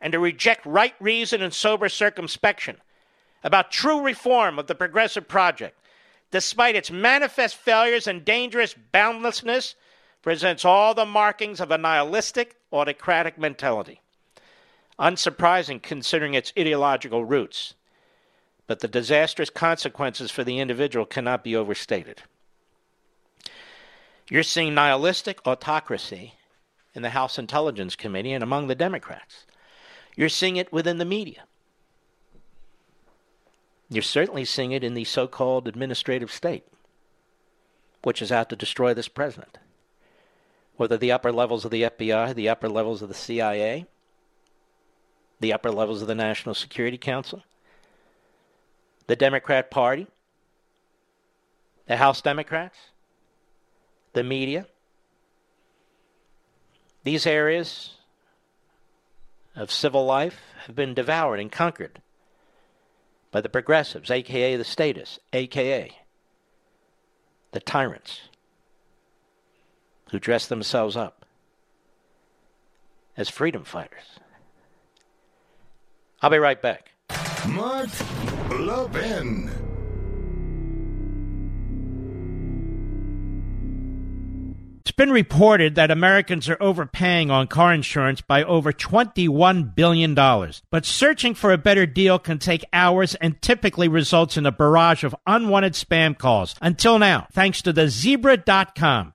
and to reject right reason and sober circumspection about true reform of the progressive project despite its manifest failures and dangerous boundlessness presents all the markings of a nihilistic, autocratic mentality. Unsurprising considering its ideological roots, but the disastrous consequences for the individual cannot be overstated. You're seeing nihilistic autocracy in the House Intelligence Committee and among the Democrats. You're seeing it within the media. You're certainly seeing it in the so called administrative state, which is out to destroy this president. Whether the upper levels of the FBI, the upper levels of the CIA, the upper levels of the National Security Council, the Democrat Party, the House Democrats, the media. These areas of civil life have been devoured and conquered by the progressives, aka the statists, aka the tyrants who dress themselves up as freedom fighters. I'll be right back. Mark Levin. Been reported that Americans are overpaying on car insurance by over $21 billion. But searching for a better deal can take hours and typically results in a barrage of unwanted spam calls. Until now, thanks to the zebra.com.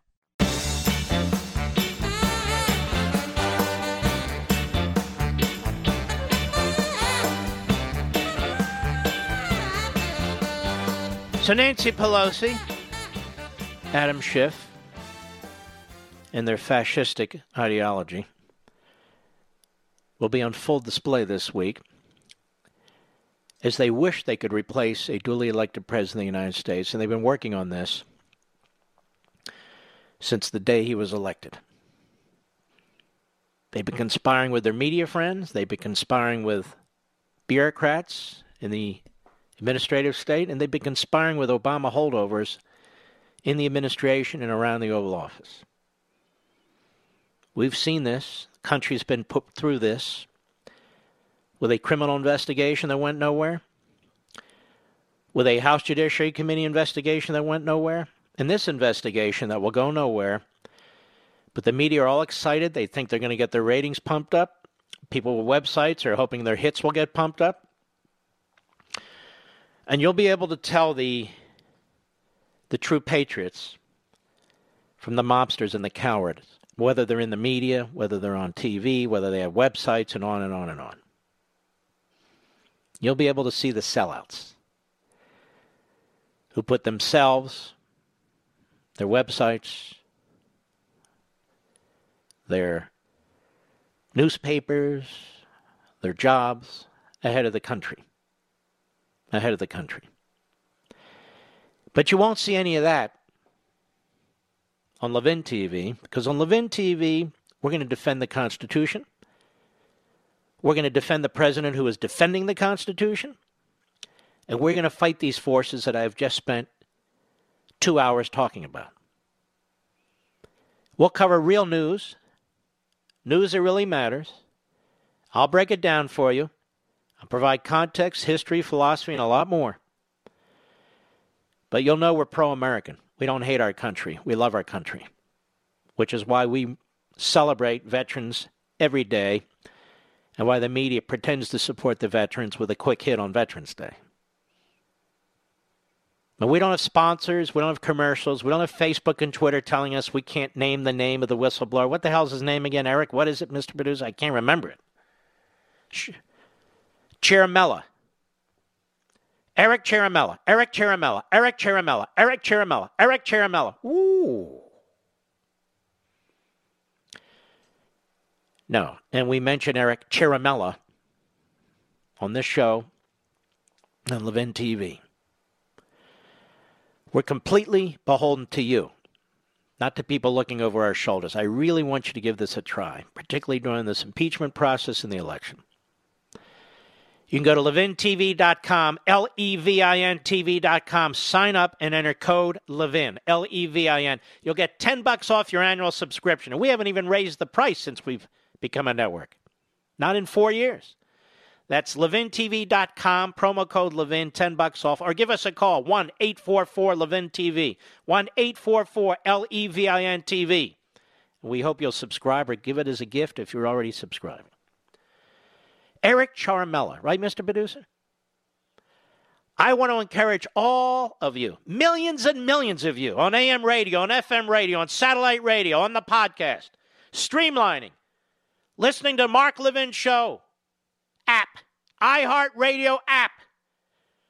So Nancy Pelosi, Adam Schiff, and their fascistic ideology will be on full display this week as they wish they could replace a duly elected president of the United States, and they've been working on this since the day he was elected. They've been conspiring with their media friends, they've been conspiring with bureaucrats in the administrative state, and they've been conspiring with Obama holdovers in the administration and around the Oval Office. We've seen this. The country's been put through this with a criminal investigation that went nowhere, with a House Judiciary Committee investigation that went nowhere, and this investigation that will go nowhere. But the media are all excited. They think they're going to get their ratings pumped up. People with websites are hoping their hits will get pumped up. And you'll be able to tell the the true patriots from the mobsters and the cowards, whether they're in the media, whether they're on TV, whether they have websites, and on and on and on. You'll be able to see the sellouts who put themselves, their websites, their newspapers, their jobs ahead of the country ahead of the country. But you won't see any of that on Levin TV because on Levin TV, we're going to defend the Constitution. We're going to defend the president who is defending the Constitution. And we're going to fight these forces that I've just spent two hours talking about. We'll cover real news, news that really matters. I'll break it down for you. I'll provide context, history, philosophy, and a lot more. But you'll know we're pro American. We don't hate our country, we love our country, which is why we celebrate veterans every day and why the media pretends to support the veterans with a quick hit on Veterans Day. But we don't have sponsors, we don't have commercials, we don't have Facebook and Twitter telling us we can't name the name of the whistleblower. What the hell's his name again, Eric? What is it, Mr. Producer? I can't remember it. Ciaramella. Eric Ciaramella. Eric Ciaramella. Eric Ciaramella. Eric Ciaramella. Eric Ciaramella. Ooh. No. And we mentioned Eric Ciaramella on this show on Levin TV. We're completely beholden to you, not to people looking over our shoulders. I really want you to give this a try, particularly during this impeachment process and the election. You can go to levintv.com, L E V I N TV.com, sign up and enter code Levin, L E V I N. You'll get 10 bucks off your annual subscription. And we haven't even raised the price since we've become a network. Not in four years. That's levintv.com, promo code Levin, 10 bucks off. Or give us a call, 1 844 Levin TV, 1 844 L E V I N TV. We hope you'll subscribe or give it as a gift if you're already subscribing. Eric Ciaramella, right, Mr. Producer? I want to encourage all of you, millions and millions of you, on AM radio, on FM radio, on satellite radio, on the podcast, streamlining, listening to Mark Levin Show app, iHeartRadio app.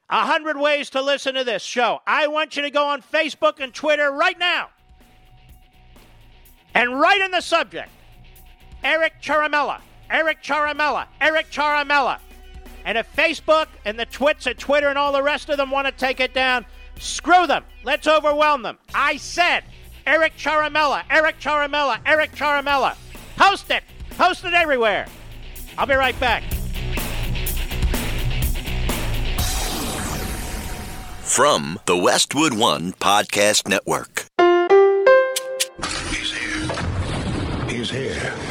A hundred ways to listen to this show. I want you to go on Facebook and Twitter right now and write in the subject Eric Ciaramella, Eric Ciaramella, Eric Ciaramella. And if Facebook and the twits at Twitter and all the rest of them want to take it down, screw them. Let's overwhelm them. I said Eric Ciaramella, Eric Ciaramella, Eric Ciaramella. Post it. Post it everywhere. I'll be right back. From the Westwood One Podcast Network. He's here. He's here.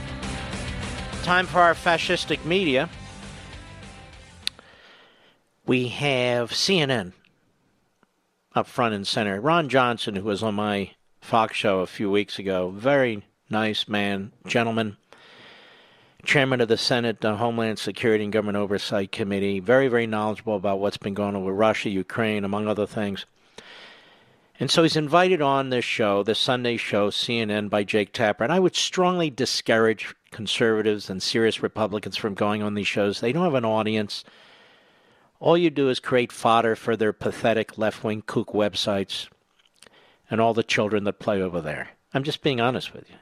time for our fascistic media. We have CNN up front and center. Ron Johnson, who was on my Fox show a few weeks ago, very nice man, gentleman chairman of the Senate Homeland Security and Government Oversight Committee, very, very knowledgeable about what's been going on with Russia, Ukraine, among other things. And so he's invited on this show, the Sunday show, CNN, by Jake Tapper. And I would strongly discourage conservatives and serious Republicans from going on these shows. They don't have an audience. All you do is create fodder for their pathetic left wing kook websites and all the children that play over there. I'm just being honest with you.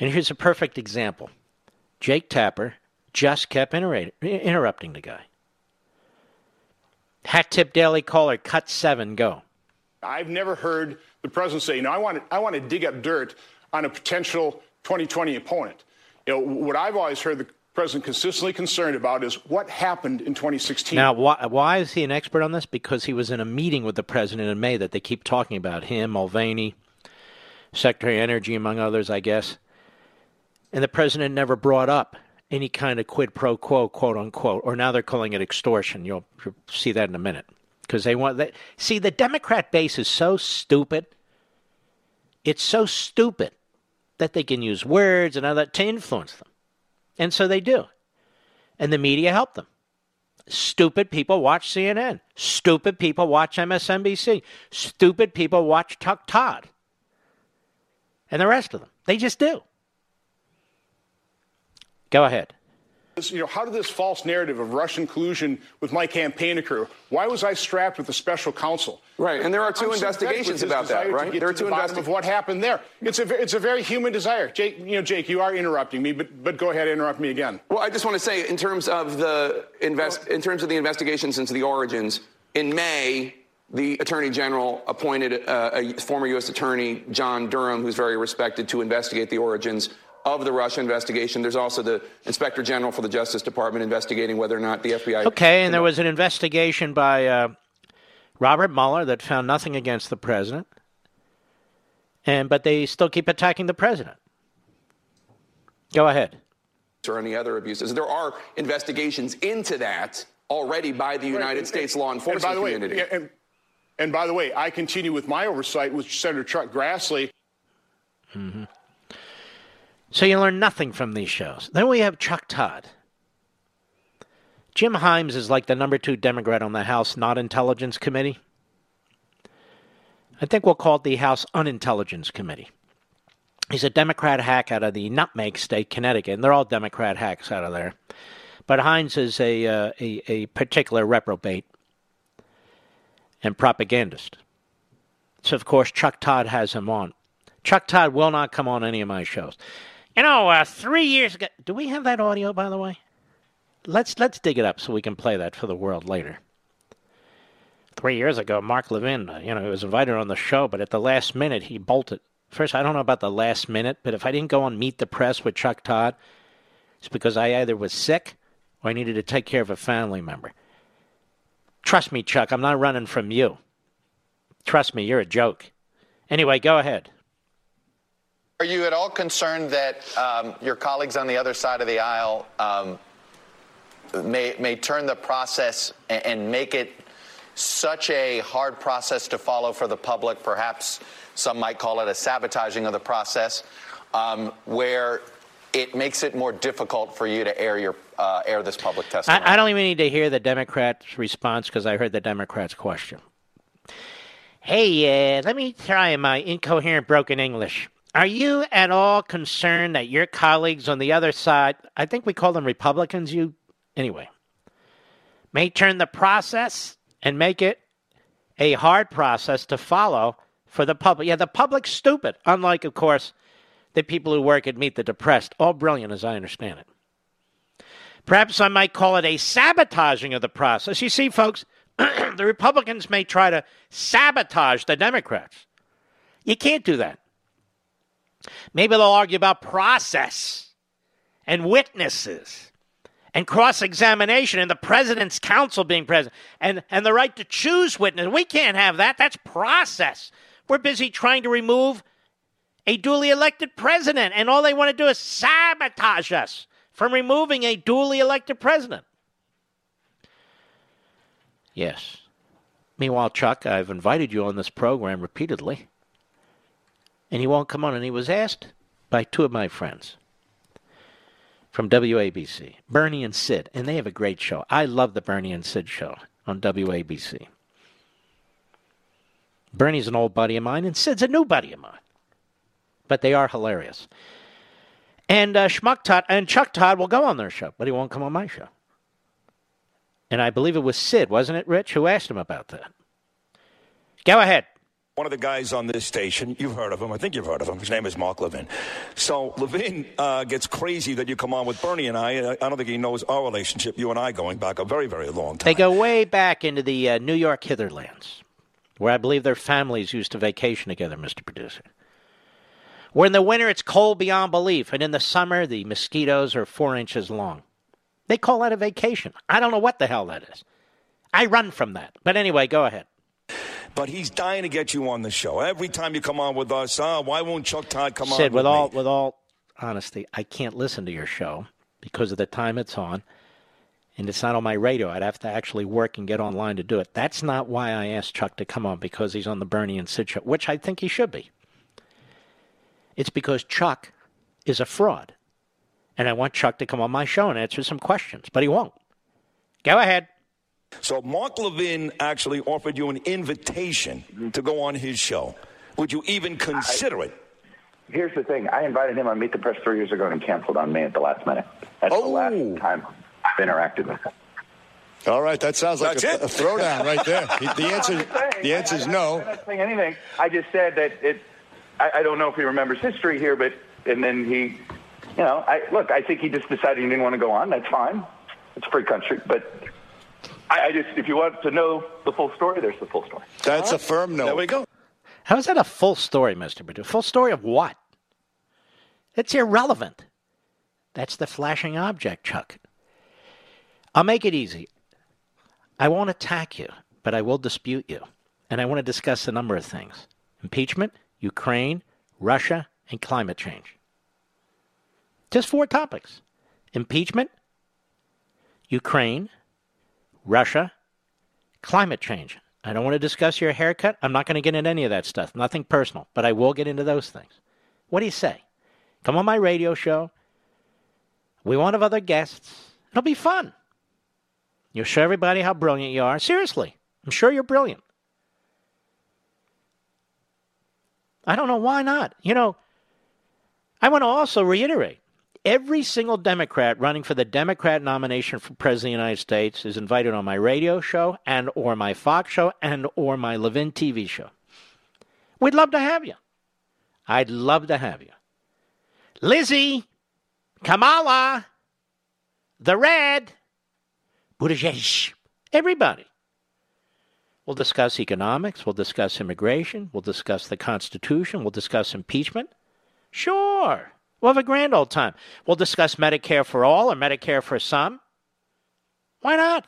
And here's a perfect example. Jake Tapper just kept interrupting the guy. Hat tip daily caller, cut seven, go. I've never heard the president say, you know, I want to, I want to dig up dirt on a potential 2020 opponent. You know, what I've always heard the president consistently concerned about is what happened in 2016. Now, why, why is he an expert on this? Because he was in a meeting with the president in May that they keep talking about him, Mulvaney, Secretary of Energy, among others, I guess and the president never brought up any kind of quid pro quo, quote unquote, or now they're calling it extortion. You'll see that in a minute because they want that. See, the Democrat base is so stupid. It's so stupid that they can use words and all that to influence them, and so they do, and the media help them. Stupid people watch CNN. Stupid people watch MSNBC. Stupid people watch Tuck Todd. And the rest of them. They just do. Go ahead. You know, how did this false narrative of Russian collusion with my campaign occur? Why was I strapped with a special counsel? Right, and there are 2 I'm investigations about that, right? there are two investigations of what happened there. It's a it's a very human desire. Jake, you know, Jake, you are interrupting me, but but go ahead, interrupt me again. Well, I just want to say, in terms of the invest, in terms of the investigations into the origins, in May, the Attorney General appointed uh, a former U.S. Attorney, John Durham, who's very respected, to investigate the origins of the Russia investigation. There's also the Inspector General for the Justice Department investigating whether or not the FBI. Okay, and there was an investigation by uh, Robert Mueller that found nothing against the president, and but they still keep attacking the president. Go ahead. or any other abuses. There are investigations into that already by the United Right. States law And enforcement by the way, community. yeah, and, and by the way, I continue with my oversight with Senator Chuck Grassley. hmm So you learn nothing from these shows. Then we have Chuck Todd. Jim Himes is like the number two Democrat on the House Not Intelligence Committee. I think we'll call it the House Unintelligence Committee. He's a Democrat hack out of the Nutmeg State, Connecticut, and they're all Democrat hacks out of there. But Himes is a, uh, a, a particular reprobate and propagandist. So, of course, Chuck Todd has him on. Chuck Todd will not come on any of my shows. You know, uh, three years ago, do we have that audio, by the way? Let's let's dig it up so we can play that for the world later. Three years ago, Mark Levin, uh, you know, he was invited on the show, but at the last minute he bolted. First, I don't know about the last minute, but if I didn't go on Meet the Press with Chuck Todd, it's because I either was sick or I needed to take care of a family member. Trust me, Chuck, I'm not running from you. Trust me, you're a joke. Anyway, go ahead. Are you at all concerned that um, your colleagues on the other side of the aisle um, may, may turn the process and, and make it such a hard process to follow for the public? Perhaps some might call it a sabotaging of the process, um, where it makes it more difficult for you to air your uh, air this public testimony. I, I don't even need to hear the Democrats' response because I heard the Democrats' question. Hey, uh, let me try my incoherent broken English. Are you at all concerned that your colleagues on the other side, I think we call them Republicans, you, anyway, may turn the process and make it a hard process to follow for the public? Yeah, the public's stupid, unlike, of course, the people who work at Meet the Depressed. All brilliant as I understand it. Perhaps I might call it a sabotaging of the process. You see, folks, the Republicans may try to sabotage the Democrats. You can't do that. Maybe they'll argue about process and witnesses and cross examination and the president's counsel being present and, and the right to choose witnesses. We can't have that. That's process. We're busy trying to remove a duly elected president, and all they want to do is sabotage us from removing a duly elected president. Yes. Meanwhile, Chuck, I've invited you on this program repeatedly, and you won't come on. And he was asked by two of my friends from WABC, Bernie and Sid, and they have a great show. I love the Bernie and Sid show on WABC. Bernie's an old buddy of mine, and Sid's a new buddy of mine, but they are hilarious. And uh, Schmuck Todd and Chuck Todd will go on their show, but he won't come on my show. And I believe it was Sid, wasn't it, Rich, who asked him about that? Go ahead. One of the guys on this station, you've heard of him. I think you've heard of him. His name is Mark Levin. So Levin uh, gets crazy that you come on with Bernie and I. I don't think he knows our relationship, you and I, going back a very, very long time. They go way back into the uh, New York Hitherlands, where I believe their families used to vacation together, Mr. Producer. Where in the winter it's cold beyond belief, and in the summer the mosquitoes are four inches long. They call that a vacation. I don't know what the hell that is. I run from that. But anyway, go ahead. But he's dying to get you on the show. Every time you come on with us, ah, why won't Chuck Todd come Sid, on with with all me? with all honesty, I can't listen to your show because of the time it's on, and it's not on my radio. I'd have to actually work and get online to do it. That's not why I asked Chuck to come on because he's on the Bernie and Sid show, which I think he should be. It's because Chuck is a fraud, and I want Chuck to come on my show and answer some questions, but he won't. Go ahead. So Mark Levin actually offered you an invitation to go on his show. Would you even consider it? Here's the thing. I invited him on Meet the Press three years ago and he canceled on me at the last minute. That's the last oh. time I've interacted with him. All right, that sounds like a, a throwdown right there. The, the answer, the answer is no. I'm not saying anything. I just said that it. I, I don't know if he remembers history here, but and then he, you know, I look. I think he just decided he didn't want to go on. That's fine. It's a free country, but I, I just if you want to know the full story, there's the full story. That's a firm no. There we go. How is that a full story, Mr. Purdue? Full story of what? It's irrelevant. That's the flashing object, Chuck. I'll make it easy. I won't attack you, but I will dispute you. And I want to discuss a number of things impeachment, Ukraine, Russia, and climate change. Just four topics. impeachment, Ukraine, Russia, climate change. I don't want to discuss your haircut. I'm not going to get into any of that stuff. Nothing personal, but I will get into those things. What do you say? Come on my radio show. We want have other guests. It'll be fun. You'll show everybody how brilliant you are. Seriously, I'm sure you're brilliant. I don't know why not. You know, I want to also reiterate every single Democrat running for the Democrat nomination for President of the United States is invited on my radio show and or my Fox show and or my Levin TV show. We'd love to have you. I'd love to have you. Lizzie, Kamala, the Red, Buttigieg, everybody. We'll discuss economics. We'll discuss immigration. We'll discuss the Constitution. We'll discuss impeachment. Sure. We'll have a grand old time. We'll discuss Medicare for all or Medicare for some. Why not?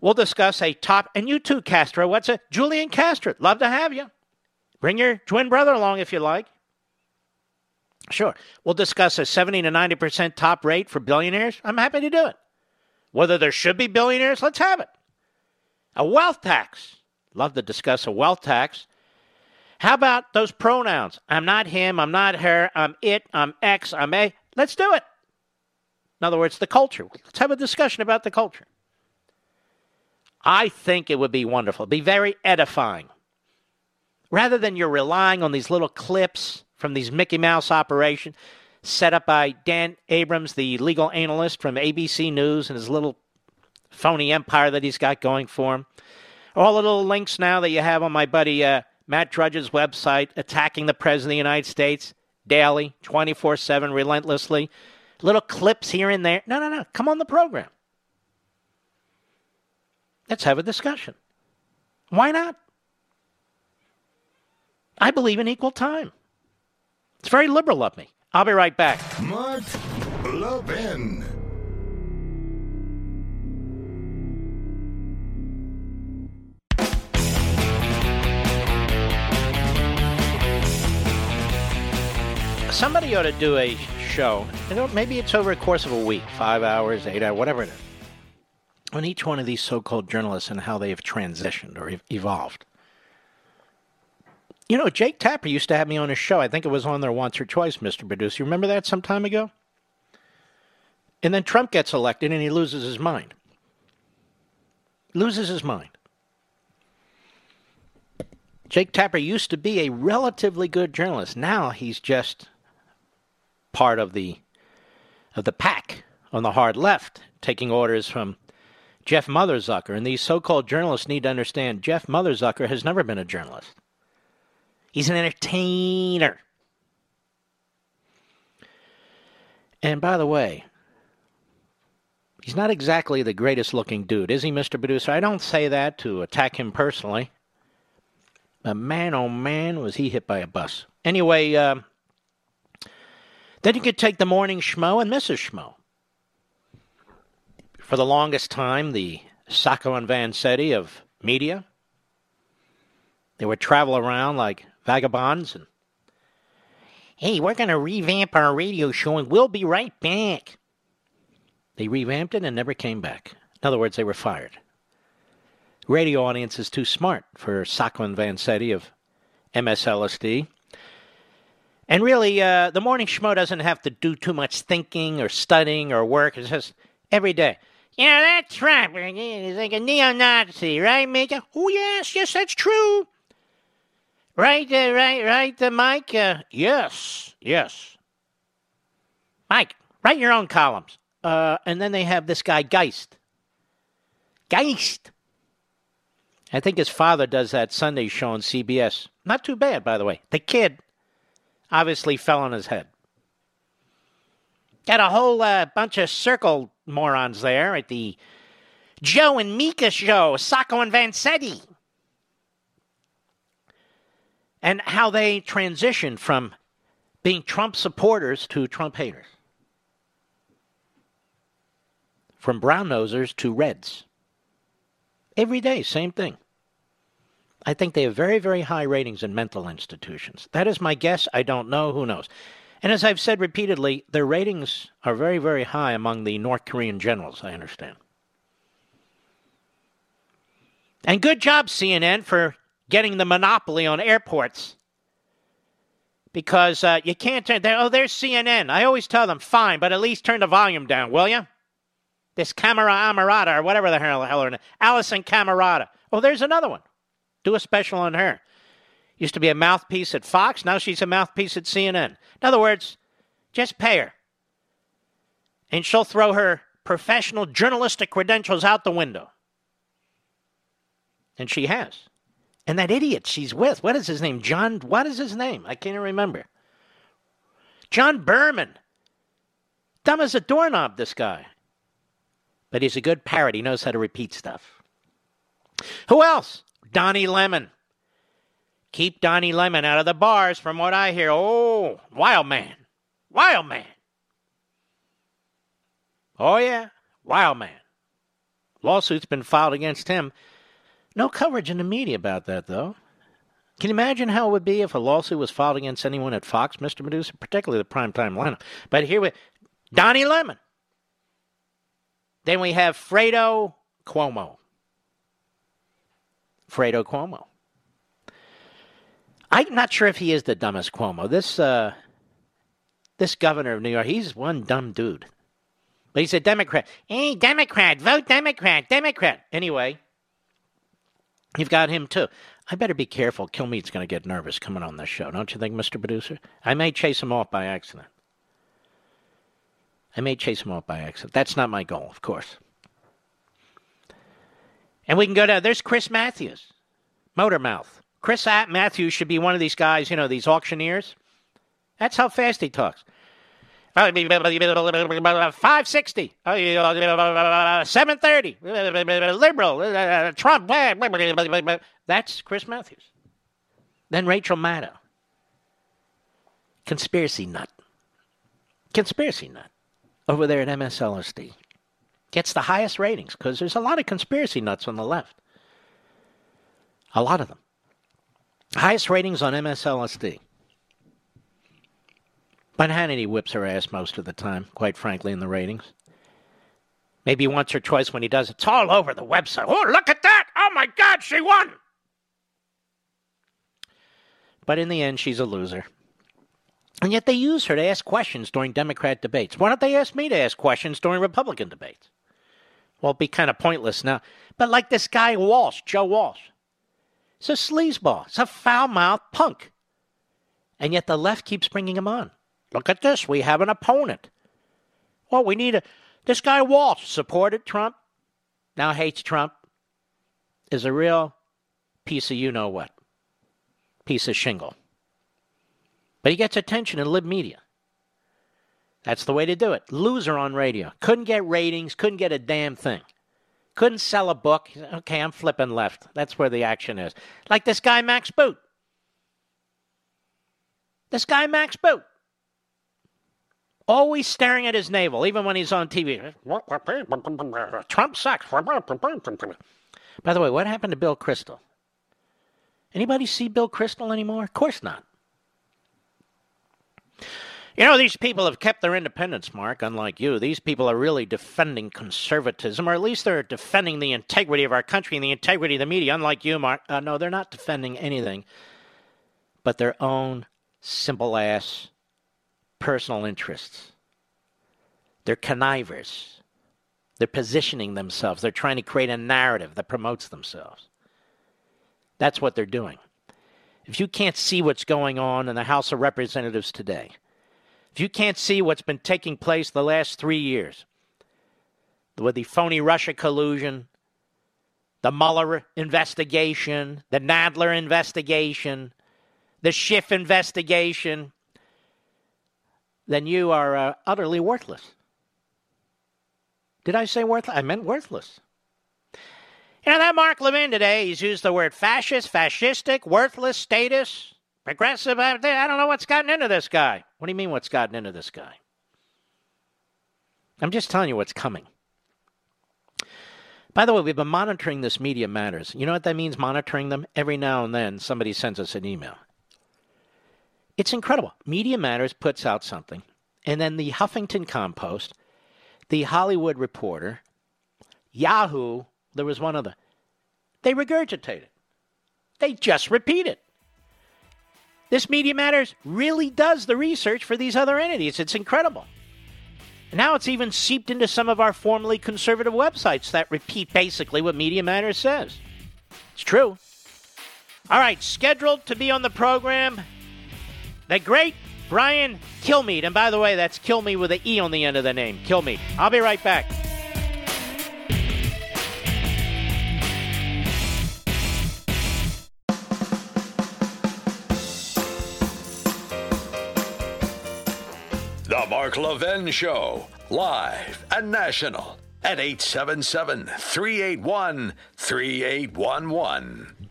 We'll discuss a top, and you too, Castro. What's it? Julian Castro. Love to have you. Bring your twin brother along if you like. Sure. We'll discuss a 70 to 90% top rate for billionaires. I'm happy to do it. Whether there should be billionaires, let's have it. A wealth tax. Love to discuss a wealth tax. How about those pronouns? I'm not him, I'm not her, I'm it, I'm X, I'm A. Let's do it. In other words, the culture. Let's have a discussion about the culture. I think it would be wonderful, be very edifying. Rather than you're relying on these little clips from these Mickey Mouse operations set up by Dan Abrams, the legal analyst from ABC News, and his little phony empire that he's got going for him. All the little links now that you have on my buddy uh, Matt Drudge's website, attacking the President of the United States daily, 24 7, relentlessly. Little clips here and there. No, no, no. Come on the program. Let's have a discussion. Why not? I believe in equal time. It's very liberal of me. I'll be right back. Mark Levin. Somebody ought to do a show. You know, maybe it's over a course of a week, five hours, eight hours, whatever it is, on each one of these so-called journalists and how they have transitioned or evolved. You know, Jake Tapper used to have me on his show. I think it was on there once or twice, Mr. Producer. You remember that some time ago? And then Trump gets elected and he loses his mind. Loses his mind. Jake Tapper used to be a relatively good journalist. Now he's just part of the of the pack on the hard left, taking orders from Jeff Motherzucker. And these so-called journalists need to understand Jeff Motherzucker has never been a journalist. He's an entertainer. And by the way, he's not exactly the greatest looking dude, is he, Mr. Producer? I don't say that to attack him personally. But man, oh man, was he hit by a bus. Anyway, uh, then you could take the morning schmo and Mrs. Schmo. For the longest time, the Sacco and Vanzetti of media. They would travel around like vagabonds and hey, we're going to revamp our radio show and we'll be right back. They revamped it and never came back. In other words, they were fired. Radio audience is too smart for Sacco and Vanzetti of MSLSD. And really, uh, the morning schmo doesn't have to do too much thinking or studying or work. It's just every day. Yeah, that's right. He's like a neo-Nazi, right, Mika? Oh, yes, yes, that's true. Right, uh, right, right, uh, Mike? Uh, yes, yes. Mike, write your own columns. Uh, and then they have this guy, Geist. Geist. I think his father does that Sunday show on CBS. Not too bad, by the way. The kid obviously fell on his head. Got a whole uh, bunch of circle morons there at the Joe and Mika show, Sacco and Vanzetti. And how they transitioned from being Trump supporters to Trump haters. From brown nosers to reds. Every day, same thing. I think they have very, very high ratings in mental institutions. That is my guess. I don't know. Who knows? And as I've said repeatedly, their ratings are very, very high among the North Korean generals, I understand. And good job, CNN, for getting the monopoly on airports. Because uh, you can't turn. Oh, there's CNN. I always tell them, fine, but at least turn the volume down, will you? This Camera Amarada, or whatever the hell, hell her name. Alisyn Camerota. Oh, there's another one. Do a special on her. Used to be a mouthpiece at Fox. Now she's a mouthpiece at CNN. In other words, just pay her. And she'll throw her professional journalistic credentials out the window. And she has. And that idiot she's with, what is his name? John, what is his name? I can't remember. John Berman. Dumb as a doorknob, this guy. But he's a good parrot. He knows how to repeat stuff. Who else? Donnie Lemon. Keep Donnie Lemon out of the bars, from what I hear. Oh, wild man. Wild man. Oh, yeah. Wild man. Lawsuit's been filed against him. No coverage in the media about that, though. Can you imagine how it would be if a lawsuit was filed against anyone at Fox, Mr. Medusa, particularly the primetime lineup? But here we Donnie Lemon. Then we have Fredo Cuomo. Fredo Cuomo. I'm not sure if he is the dumbest Cuomo. This uh, this governor of New York, he's one dumb dude. But he's a Democrat. Hey, Democrat, vote Democrat, Democrat. Anyway, you've got him too. I better be careful. Kilmeade's going to get nervous coming on this show, don't you think, Mr. Producer? I may chase him off by accident. I may chase him off by accident. That's not my goal, of course. And we can go down. There's Chris Matthews, Motormouth. Chris Matthews should be one of these guys, you know, these auctioneers. That's how fast he talks. 560, 730, liberal, Trump. That's Chris Matthews. Then Rachel Maddow. Conspiracy nut. Conspiracy nut over there at MSLSD. Gets the highest ratings because there's a lot of conspiracy nuts on the left. A lot of them. Highest ratings on MSLSD. But Hannity whips her ass most of the time, quite frankly, in the ratings. Maybe once or twice when he does, it's all over the website. Oh, look at that! Oh my God, she won! But in the end, she's a loser. And yet they use her to ask questions during Democrat debates. Why don't they ask me to ask questions during Republican debates? Well, be kind of pointless now. But like this guy Walsh, Joe Walsh. It's a sleazeball. It's a foul mouthed punk. And yet the left keeps bringing him on. Look at this. We have an opponent. Well, we need a. This guy Walsh supported Trump, now hates Trump, is a real piece of you know what. Piece of shingle. But he gets attention in lib media. That's the way to do it. Loser on radio. Couldn't get ratings, couldn't get a damn thing. Couldn't sell a book. Okay, I'm flipping left. That's where the action is. Like this guy, Max Boot. This guy, Max Boot. Always staring at his navel, even when he's on TV. Trump sucks. By the way, what happened to Bill Kristol? Anybody see Bill Kristol anymore? Of course not. You know, these people have kept their independence, Mark, unlike you. These people are really defending conservatism, or at least they're defending the integrity of our country and the integrity of the media, unlike you, Mark. Uh, no, they're not defending anything but their own simple ass personal interests. They're connivers. They're positioning themselves. They're trying to create a narrative that promotes themselves. That's what they're doing. If you can't see what's going on in the House of Representatives today, if you can't see what's been taking place the last three years with the phony Russia collusion, the Mueller investigation, the Nadler investigation, the Schiff investigation, then you are uh, utterly worthless. Did I say worthless? I meant worthless. You know, that Mark Levin today, he's used the word fascist, fascistic, worthless, statist. Progressive, I don't know what's gotten into this guy. What do you mean, what's gotten into this guy? I'm just telling you what's coming. By the way, we've been monitoring this Media Matters. You know what that means, monitoring them? Every now and then, somebody sends us an email. It's incredible. Media Matters puts out something, and then the Huffington Compost, the Hollywood Reporter, Yahoo, there was one other. They regurgitate it. They just repeat it. This Media Matters really does the research for these other entities. It's incredible. And now it's even seeped into some of our formerly conservative websites that repeat basically what Media Matters says. It's true. All right, scheduled to be on the program, the great Brian Kilmeade. And by the way, that's Kilmeade with an E on the end of the name. Kilmeade. I'll be right back. Mark Levin Show, live and national at 877 381 3811.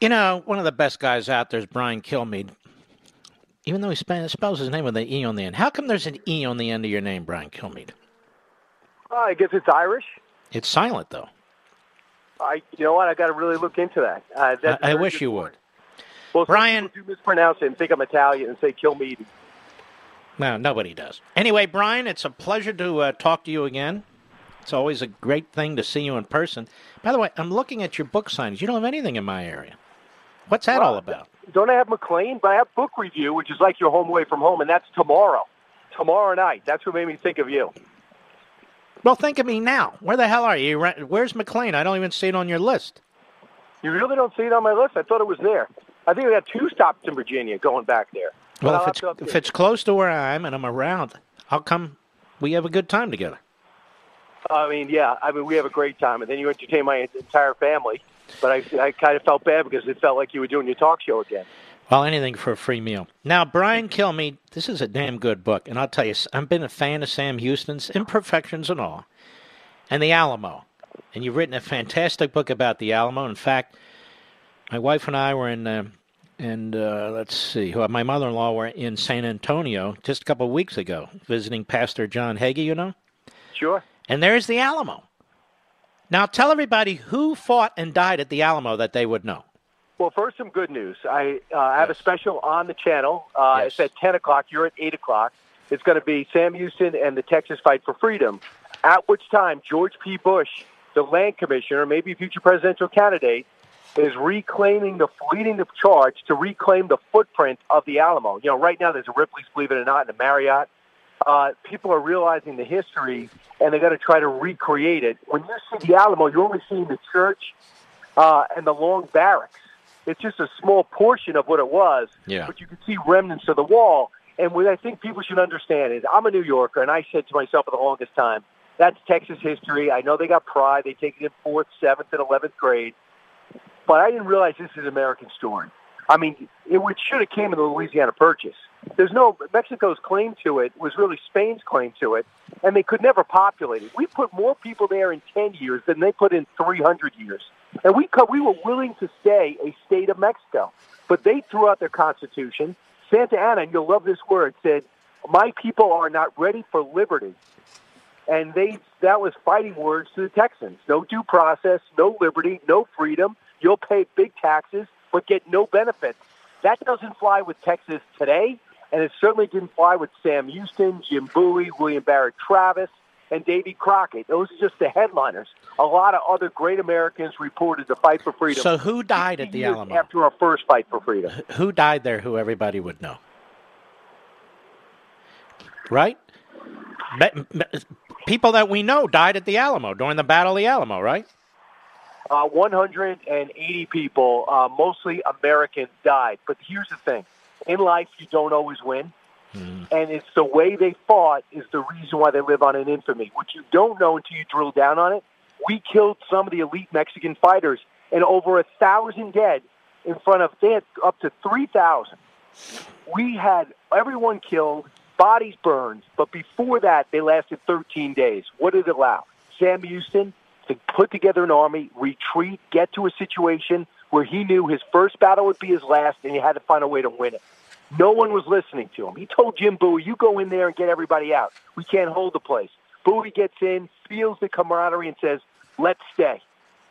You know, one of the best guys out there is Brian Kilmeade. Even though he spells his name with an E on the end. How come there's an E on the end of your name, Brian Kilmeade? Uh, I guess it's Irish. It's silent, though. I, you know what? I got to really look into that. Uh, I, I wish you point. would. Well, Brian, do mispronounce it and think I'm Italian and say Kilmeade. No, nobody does. Anyway, Brian, it's a pleasure to uh, talk to you again. It's always a great thing to see you in person. By the way, I'm looking at your book signings. You don't have anything in my area. What's that Well, all about? Don't I have McLean? But I have book review, which is like your home away from home, and that's tomorrow. Tomorrow night. That's what made me think of you. Well, think of me now. Where the hell are you? You Where's McLean? I don't even see it on your list. You really don't see it on my list? I thought it was there. I think we got two stops in Virginia going back there. Well, if it's if it's close to where I am and I'm around, I'll come. We have a good time together. I mean, yeah. I mean, we have a great time, and then you entertain my entire family. But I, I kind of felt bad because it felt like you were doing your talk show again. Well, anything for a free meal. Now, Brian Kilmeade, this is a damn good book, and I'll tell you, I've been a fan of Sam Houston's imperfections and all, and the Alamo. And you've written a fantastic book about the Alamo. In fact, my wife and I were in, uh, and uh, let's see, who- my mother-in-law were in San Antonio just a couple of weeks ago, visiting Pastor John Hagee. You know. Sure. And there's the Alamo. Now, tell everybody who fought and died at the Alamo that they would know. Well, first, some good news. I uh, have a special on the channel. Uh, It's at 10 o'clock. You're at 8 o'clock. It's going to be Sam Houston and the Texas Fight for Freedom, at which time George P. Bush, the land commissioner, maybe future presidential candidate, is reclaiming the leading the charge to reclaim the footprint of the Alamo. You know, right now there's a Ripley's, believe it or not, and a Marriott. Uh, people are realizing the history, and they're going to try to recreate it. When you see the Alamo, you're only seeing the church uh, and the long barracks. It's just a small portion of what it was, Yeah. but you can see remnants of the wall. And what I think people should understand is I'm a New Yorker, and I said to myself for the longest time, that's Texas history. I know they got pride. They take it in fourth, seventh, and 11th grade. But I didn't realize this is an American story. I mean, it should have came in the Louisiana Purchase. There's no Mexico's claim to it was really Spain's claim to it, and they could never populate it. We put more people there in 10 years than they put in 300 years, and we we were willing to stay a state of Mexico, but they threw out their constitution. Santa Anna, and you'll love this word, said, "My people are not ready for liberty." and they that was fighting words to the Texans. No due process, no liberty, no freedom. You'll pay big taxes but get no benefits. That doesn't fly with Texas today, and it certainly didn't fly with Sam Houston, Jim Bowie, William Barrett Travis, and Davy Crockett. Those are just the headliners. A lot of other great Americans reported the fight for freedom. So who died at the Alamo? after our first fight for freedom? Who died there who everybody would know? Right? People that we know died at the Alamo during the Battle of the Alamo, right? Uh, 180 people, uh, mostly Americans, died. But here's the thing: in life, you don't always win, and it's the way they fought is the reason why they live on in infamy. What you don't know until you drill down on it, we killed some of the elite Mexican fighters, and over a thousand dead in front of they had up to three thousand. We had everyone killed, bodies burned, but before that, they lasted 13 days. What did it allow? Sam Houston to put together an army, retreat, get to a situation where he knew his first battle would be his last, and he had to find a way to win it. No one was listening to him. He told Jim Bowie, "You go in there and get everybody out. We can't hold the place." Bowie gets in, feels the camaraderie, and says, "Let's stay."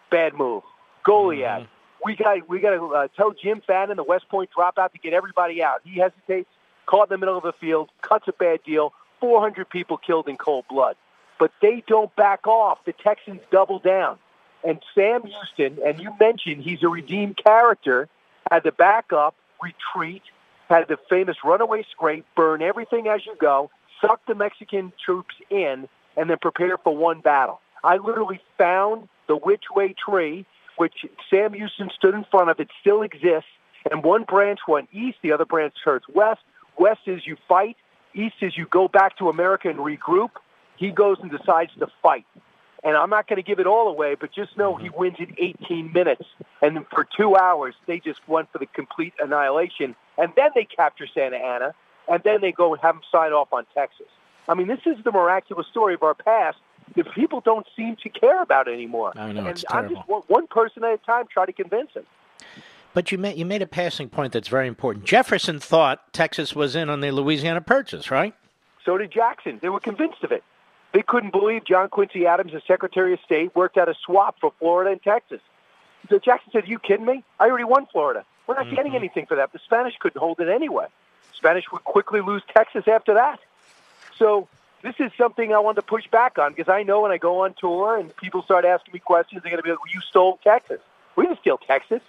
Bad move. Goliad. we got we got to uh, tell Jim Fannin, the West Point dropout, to get everybody out. He hesitates, caught in the middle of the field, cuts a bad deal. 400 people killed in cold blood. But they don't back off. The Texans double down. And Sam Houston, and you mentioned he's a redeemed character, had to back up, retreat, had the famous runaway scrape, burn everything as you go, suck the Mexican troops in, and then prepare for one battle. I literally found the which way tree, which Sam Houston stood in front of. It still exists. And one branch went east, the other branch turns west. West is you fight. East is you go back to America and regroup. He goes and decides to fight. And I'm not going to give it all away, but just know he mm-hmm. wins in 18 minutes. And for two hours, they just went for the complete annihilation. And then they capture Santa Anna, and then they go and have him sign off on Texas. I mean, this is the miraculous story of our past that people don't seem to care about anymore. I know, and it's I'm just one- one person at a time try to convince him. But you made you made a passing point that's very important. Jefferson thought Texas was in on the Louisiana Purchase, right? So did Jackson. They were convinced of it. They couldn't believe John Quincy Adams, the Secretary of State, worked out a swap for Florida and Texas. So Jackson said, Are you kidding me? I already won Florida. We're not getting anything for that. The Spanish couldn't hold it anyway. Spanish would quickly lose Texas after that. So this is something I wanted to push back on because I know when I go on tour and people start asking me questions, they're going to be like, well, "You stole Texas." We didn't steal Texas.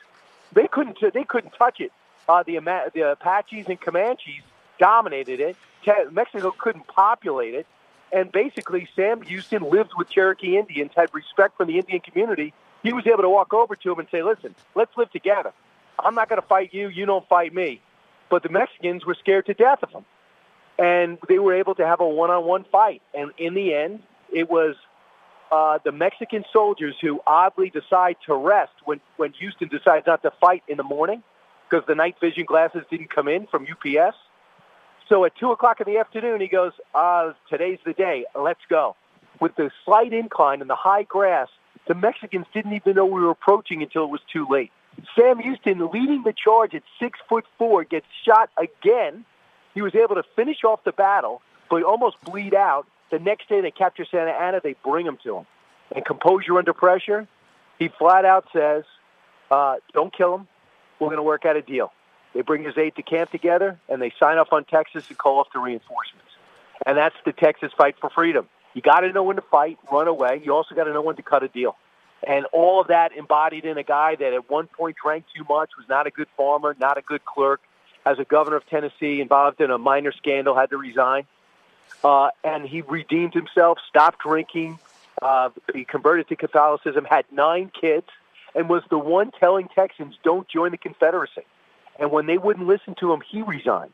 They couldn't. They couldn't touch it. Uh, the the Apaches and Comanches dominated it. Te- Mexico couldn't populate it, and basically Sam Houston lived with Cherokee Indians, had respect for the Indian community. He was able to walk over to them and say, "Listen, let's live together. I'm not going to fight you. You don't fight me." But the Mexicans were scared to death of him and they were able to have a one-on-one fight. And in the end, it was uh, the Mexican soldiers who oddly decide to rest when, when Houston decides not to fight in the morning because the night vision glasses didn't come in from UPS. So at 2 o'clock in the afternoon, he goes, uh, today's the day. Let's go. With the slight incline and the high grass, the Mexicans didn't even know we were approaching until it was too late. Sam Houston, leading the charge at six foot four, gets shot again. He was able to finish off the battle, but almost bleed out. The next day, they capture Santa Anna. They bring him to him. And composure under pressure, he flat out says, uh, "Don't kill him. We're going to work out a deal." They bring his aide to camp together, and they sign off on Texas and call off the reinforcements. And that's the Texas fight for freedom. You got to know when to fight, run away. You also got to know when to cut a deal. And all of that embodied in a guy that at one point drank too much, was not a good farmer, not a good clerk, as a governor of Tennessee, involved in a minor scandal, had to resign. Uh, and he redeemed himself, stopped drinking, uh, he converted to Catholicism, had nine kids, and was the one telling Texans, don't join the Confederacy. And when they wouldn't listen to him, he resigned.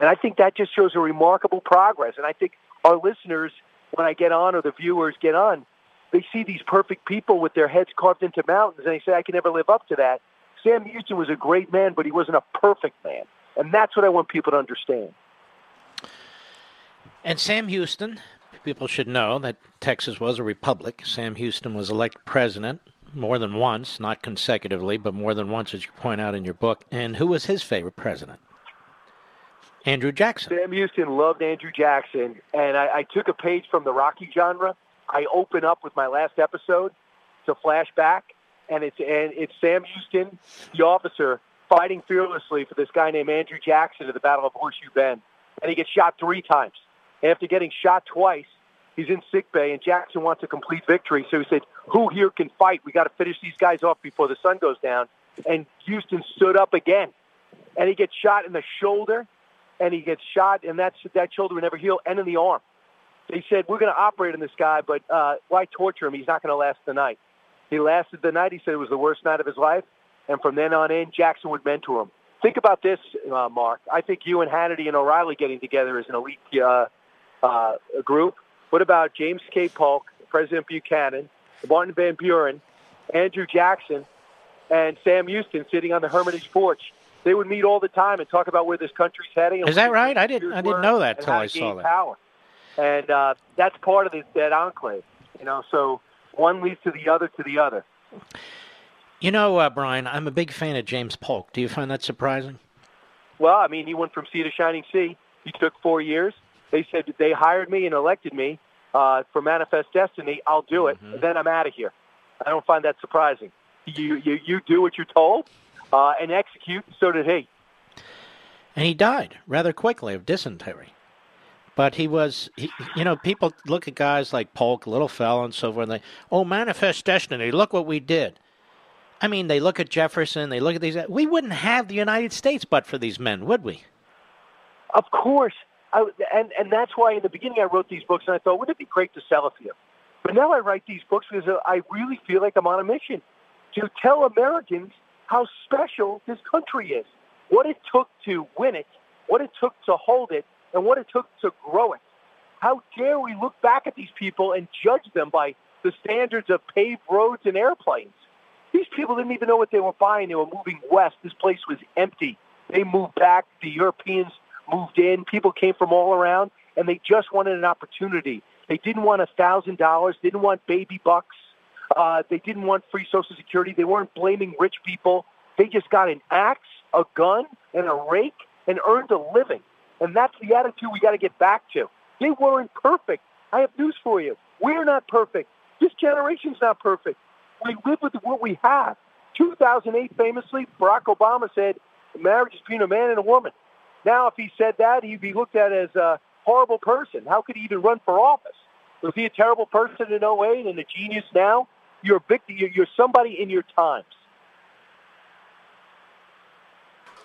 And I think that just shows a remarkable progress. And I think our listeners, when I get on or the viewers get on, they see these perfect people with their heads carved into mountains, and they say, I can never live up to that. Sam Houston was a great man, but he wasn't a perfect man. And that's what I want people to understand. And Sam Houston, people should know that Texas was a republic. Sam Houston was elected president more than once, not consecutively, but more than once, as you point out in your book. And who was his favorite president? Andrew Jackson. Sam Houston loved Andrew Jackson, and I, I took a page from the Rocky genre. I open up with my last episode to flashback, and it's and it's Sam Houston, the officer, fighting fearlessly for this guy named Andrew Jackson at the Battle of Horseshoe Bend, and he gets shot three times. After getting shot twice, he's in sick bay, and Jackson wants a complete victory. So he said, "Who here can fight? We got to finish these guys off before the sun goes down." And Houston stood up again, and he gets shot in the shoulder, and he gets shot, and that's that shoulder will never heal, and in the arm. They said, "We're going to operate on this guy, but uh, why torture him? He's not going to last the night." He lasted the night. He said it was the worst night of his life, and from then on in, Jackson would mentor him. Think about this, uh, Mark. I think you and Hannity and O'Reilly getting together as an elite uh, uh, group. What about James K. Polk, President Buchanan, Martin Van Buren, Andrew Jackson, and Sam Houston sitting on the Hermitage porch? They would meet all the time and talk about where this country's heading. Is that right? I didn't. I didn't know that and till I saw that. Power. And uh, that's part of the, that enclave. You know, so one leads to the other to the other. You know, uh, Brian, I'm a big fan of James Polk. Do you find that surprising? Well, I mean, he went from sea to shining sea. He took four years. They said they hired me and elected me uh, for Manifest Destiny. I'll do it. Mm-hmm. Then I'm out of here. I don't find that surprising. You you, you do what you're told uh, and execute. So did he. And he died rather quickly of dysentery. But he was, he, you know, people look at guys like Polk, Little Fella, and so forth, and they, oh, manifest destiny, look what we did. I mean, they look at Jefferson, they look at these. We wouldn't have the United States but for these men, would we? Of course. And, and that's why in the beginning I wrote these books, and I thought, wouldn't it be great to sell a few? But now I write these books because I really feel like I'm on a mission to tell Americans how special this country is, what it took to win it, what it took to hold it, and what it took to grow it. How dare we look back at these people and judge them by the standards of paved roads and airplanes? These people didn't even know what they were buying. They were moving west. This place was empty. They moved back. The Europeans moved in. People came from all around, and they just wanted an opportunity. They didn't want a thousand dollars. Didn't want baby bucks. Uh, they didn't want free Social Security. They weren't blaming rich people. They just got an axe, a gun, and a rake, and earned a living. And that's the attitude we got to get back to. They weren't perfect. I have news for you. We're not perfect. This generation's not perfect. We live with what we have. 2008, famously, Barack Obama said marriage is between a man and a woman. Now, if he said that, he'd be looked at as a horrible person. How could he even run for office? Was he a terrible person in 08 and a genius now? You're a victim. You're somebody in your times.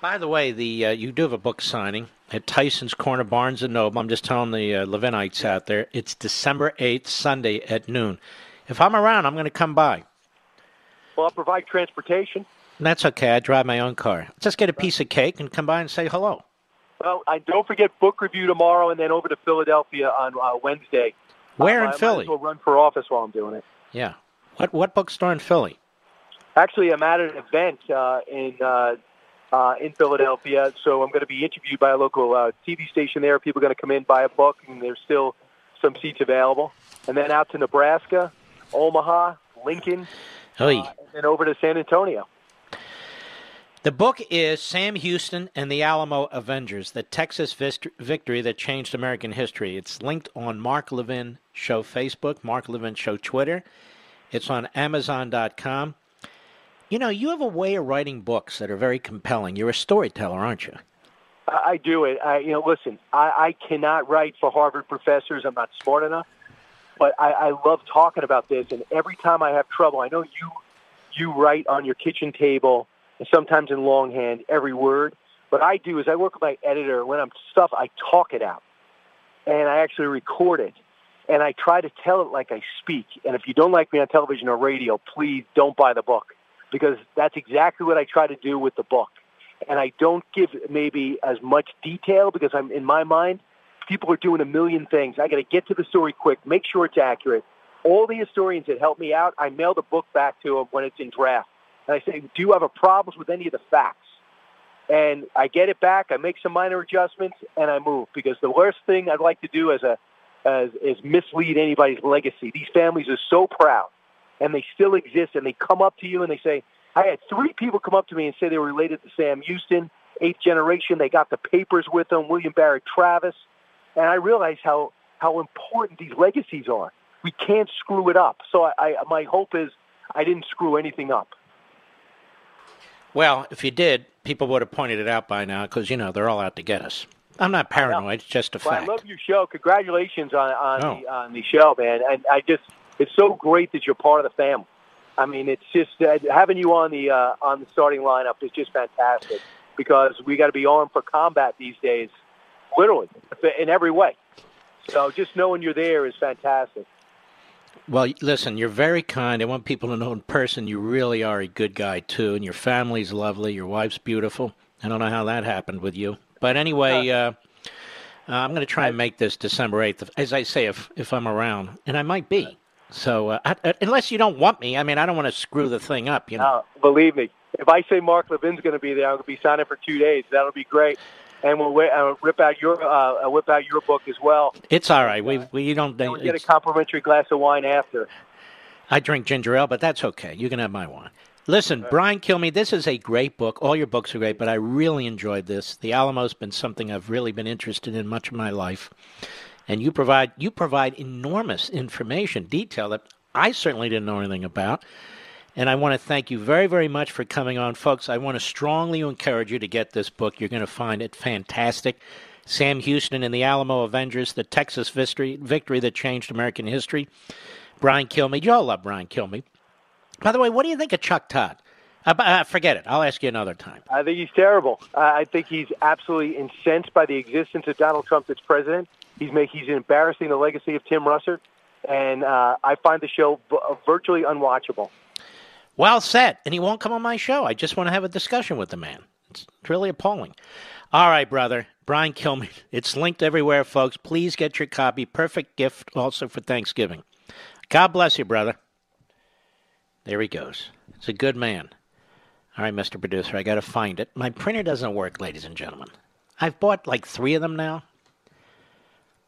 By the way, the uh, you do have a book signing at Tyson's Corner Barnes and Noble. I'm just telling the uh, Levinites out there. It's December 8th, Sunday at noon. If I'm around, I'm going to come by. Well, I'll provide transportation. That's okay. I drive my own car. Just get a piece of cake and come by and say hello. Well, I don't forget book review tomorrow, and then over to Philadelphia on uh, Wednesday. Where um, in Philly? I might as well run for office while I'm doing it. Yeah. What what bookstore in Philly? Actually, I'm at an event uh, in uh, uh, in Philadelphia, so I'm going to be interviewed by a local uh, TV station there. People are going to come in, buy a book, and there's still some seats available. And then out to Nebraska, Omaha, Lincoln, uh, and then over to San Antonio. The book is Sam Houston and the Alamo Avengers, the Texas victory that changed American history. It's linked on Mark Levin Show Facebook, Mark Levin Show Twitter. It's on Amazon.com. You know, you have a way of writing books that are very compelling. You're a storyteller, aren't you? I do it. I, you know, listen, I, I cannot write for Harvard professors. I'm not smart enough, but I, I love talking about this. And every time I have trouble, I know you you write on your kitchen table and sometimes in longhand every word. What I do is I work with my editor. When I'm stuff, I talk it out, and I actually record it, and I try to tell it like I speak. And if you don't like me on television or radio, please don't buy the book because that's exactly what I try to do with the book. And I don't give maybe as much detail because I'm in my mind, people are doing a million things. I got to get to the story quick, make sure it's accurate. All the historians that help me out, I mail the book back to them when it's in draft. And I say, do you have a problems with any of the facts? And I get it back. I make some minor adjustments, and I move because the worst thing I'd like to do as a as, is mislead anybody's legacy. These families are so proud, and they still exist, and they come up to you and they say, I had three people come up to me and say they were related to Sam Houston, eighth generation. They got the papers with them, William Barrett Travis, and I realized how how important these legacies are. We can't screw it up. So I, I my hope is I didn't screw anything up. Well, if you did, people would have pointed it out by now because you know they're all out to get us. I'm not paranoid; it's just a well, fact. I love your show. Congratulations on on, Oh. the, on the show, man. And I just it's so great that you're part of the family. I mean, it's just uh, having you on the uh, on the starting lineup is just fantastic because we got to be armed for combat these days, literally in every way. So just knowing you're there is fantastic. Well, listen, you're very kind. I want people to know in person you really are a good guy too, and your family's lovely. Your wife's beautiful. I don't know how that happened with you, but anyway, uh, uh, I'm going to try and make this December 8th, as I say, if if I'm around, and I might be. So uh, I, I- unless you don't want me, I mean, I don't want to screw the thing up, you know. Uh, believe me, if I say Mark Levin's going to be there, I'm going to be signing for two days. That'll be great, and we'll uh, rip out your uh, uh, whip out your book as well. It's all right. We we don't. And we get a complimentary glass of wine after. I drink ginger ale, but that's okay. You can have my wine. Listen, Brian Kilme, this is a great book. All your books are great, but I really enjoyed this. The Alamo's been something I've really been interested in much of my life, and you provide you provide enormous information, detail that I certainly didn't know anything about. And I want to thank you very, very much for coming on, folks. I want to strongly encourage you to get this book. You're going to find it fantastic. Sam Houston and the Alamo Avengers, the Texas victory, victory that changed American history. Brian Kilmeade. You all love Brian Kilmeade. By the way, what do you think of Chuck Todd? Uh, uh, forget it. I'll ask you another time. I think he's terrible. I think he's absolutely incensed by the existence of Donald Trump as president. He's make, he's embarrassing the legacy of Tim Russert, and uh, I find the show v- virtually unwatchable. Well said. And he won't come on my show. I just want to have a discussion with the man. It's really appalling. All right, brother. Brian Kilmeade. It's linked everywhere, folks. Please get your copy. Perfect gift also for Thanksgiving. God bless you, brother. There he goes. It's a good man. All right, Mr. Producer, I got to find it. My printer doesn't work, ladies and gentlemen. I've bought like three of them now.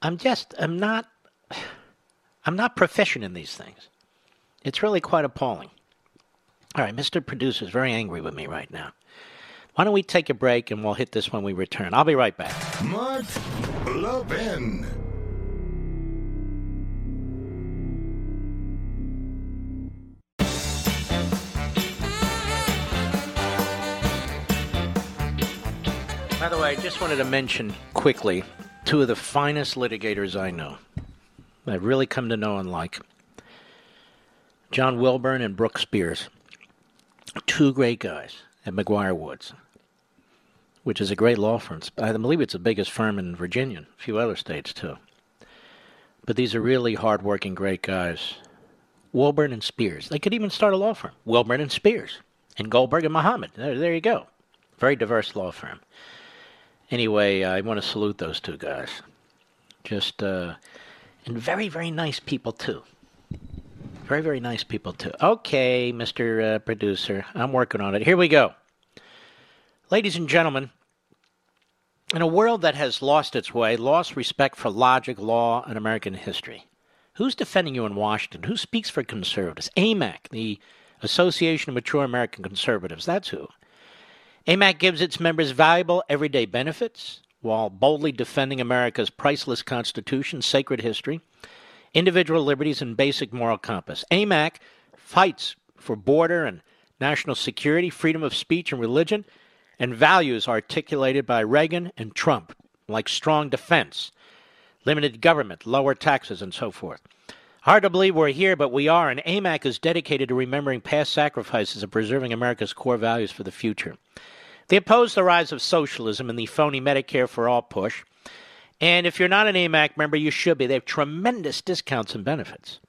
I'm just, I'm not, I'm not proficient in these things. It's really quite appalling. All right, Mr. Producer is very angry with me right now. Why don't we take a break and we'll hit this when we return? I'll be right back. Mark Levin. By the way, I just wanted to mention quickly two of the finest litigators I know. I've really come to know and like. John Wilburn and Brooks Spears. Two great guys at McGuire Woods, which is a great law firm. I believe it's the biggest firm in Virginia, a few other states too. But these are really hardworking, great guys. Wilburn and Spears. They could even start a law firm. Wilburn and Spears. And Goldberg and Muhammad. There, there you go. Very diverse law firm. Anyway, I want to salute those two guys. Just, uh, and very, very nice people, too. Very, very nice people, too. Okay, Mr. Uh, producer, I'm working on it. Here we go. Ladies and gentlemen, in a world that has lost its way, lost respect for logic, law, and American history, who's defending you in Washington? Who speaks for conservatives? AMAC, the Association of Mature American Conservatives, that's who. AMAC gives its members valuable everyday benefits while boldly defending America's priceless Constitution, sacred history, individual liberties, and basic moral compass. AMAC fights for border and national security, freedom of speech and religion, and values articulated by Reagan and Trump, like strong defense, limited government, lower taxes, and so forth. Hard to believe we're here, but we are, and AMAC is dedicated to remembering past sacrifices and preserving America's core values for the future. They oppose the rise of socialism and the phony Medicare for all push. And if you're not an AMAC member, you should be. They have tremendous discounts and benefits.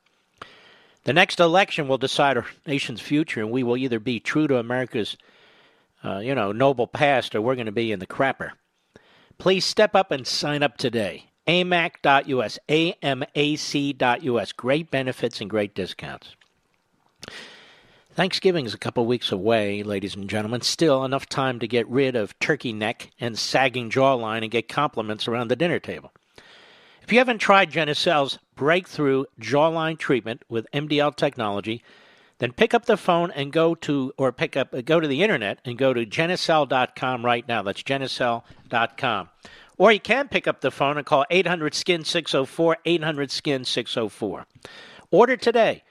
The next election will decide our nation's future, and we will either be true to America's, uh, you know, noble past, or we're going to be in the crapper. Please step up and sign up today. AMAC.us, AMAC.us. Great benefits and great discounts. Thanksgiving is a couple weeks away, ladies and gentlemen. Still enough time to get rid of turkey neck and sagging jawline and get compliments around the dinner table. If you haven't tried Genucel's breakthrough jawline treatment with MDL technology, then pick up the phone and go to or pick up go to the internet and go to genucel.com right now. That's genucel.com. Or you can pick up the phone and call 800 skin 604 800 skin 604. Order today.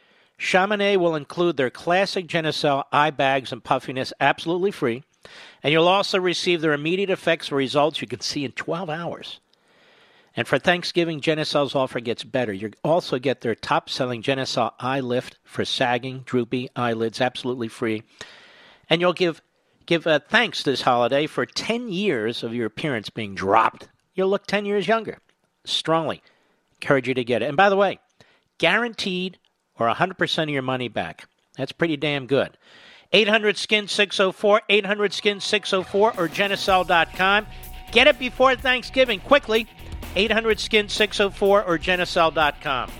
Chamonix will include their classic Genucel eye bags and puffiness absolutely free, and you'll also receive their immediate effects results you can see in 12 hours. And for Thanksgiving, Genucel's offer gets better. You also get their top selling Genucel eye lift for sagging, droopy eyelids absolutely free. And you'll give give uh, thanks this holiday for 10 years of your appearance being dropped. You'll look 10 years younger. Strongly encourage you to get it. And by the way, guaranteed or 100% of your money back. That's pretty damn good. 800 Skin 604, 800 Skin 604, or Genucel.com. Get it before Thanksgiving quickly. 800 Skin 604 or Genucel.com.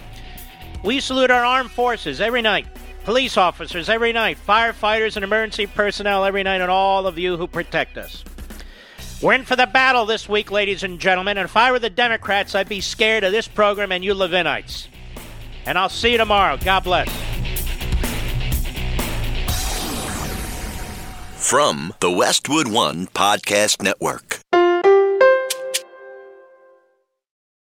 We salute our armed forces every night, police officers every night, firefighters and emergency personnel every night, and all of you who protect us. We're in for the battle this week, ladies and gentlemen, and if I were the Democrats, I'd be scared of this program and you Levinites. And I'll see you tomorrow. God bless. From the Westwood One Podcast Network.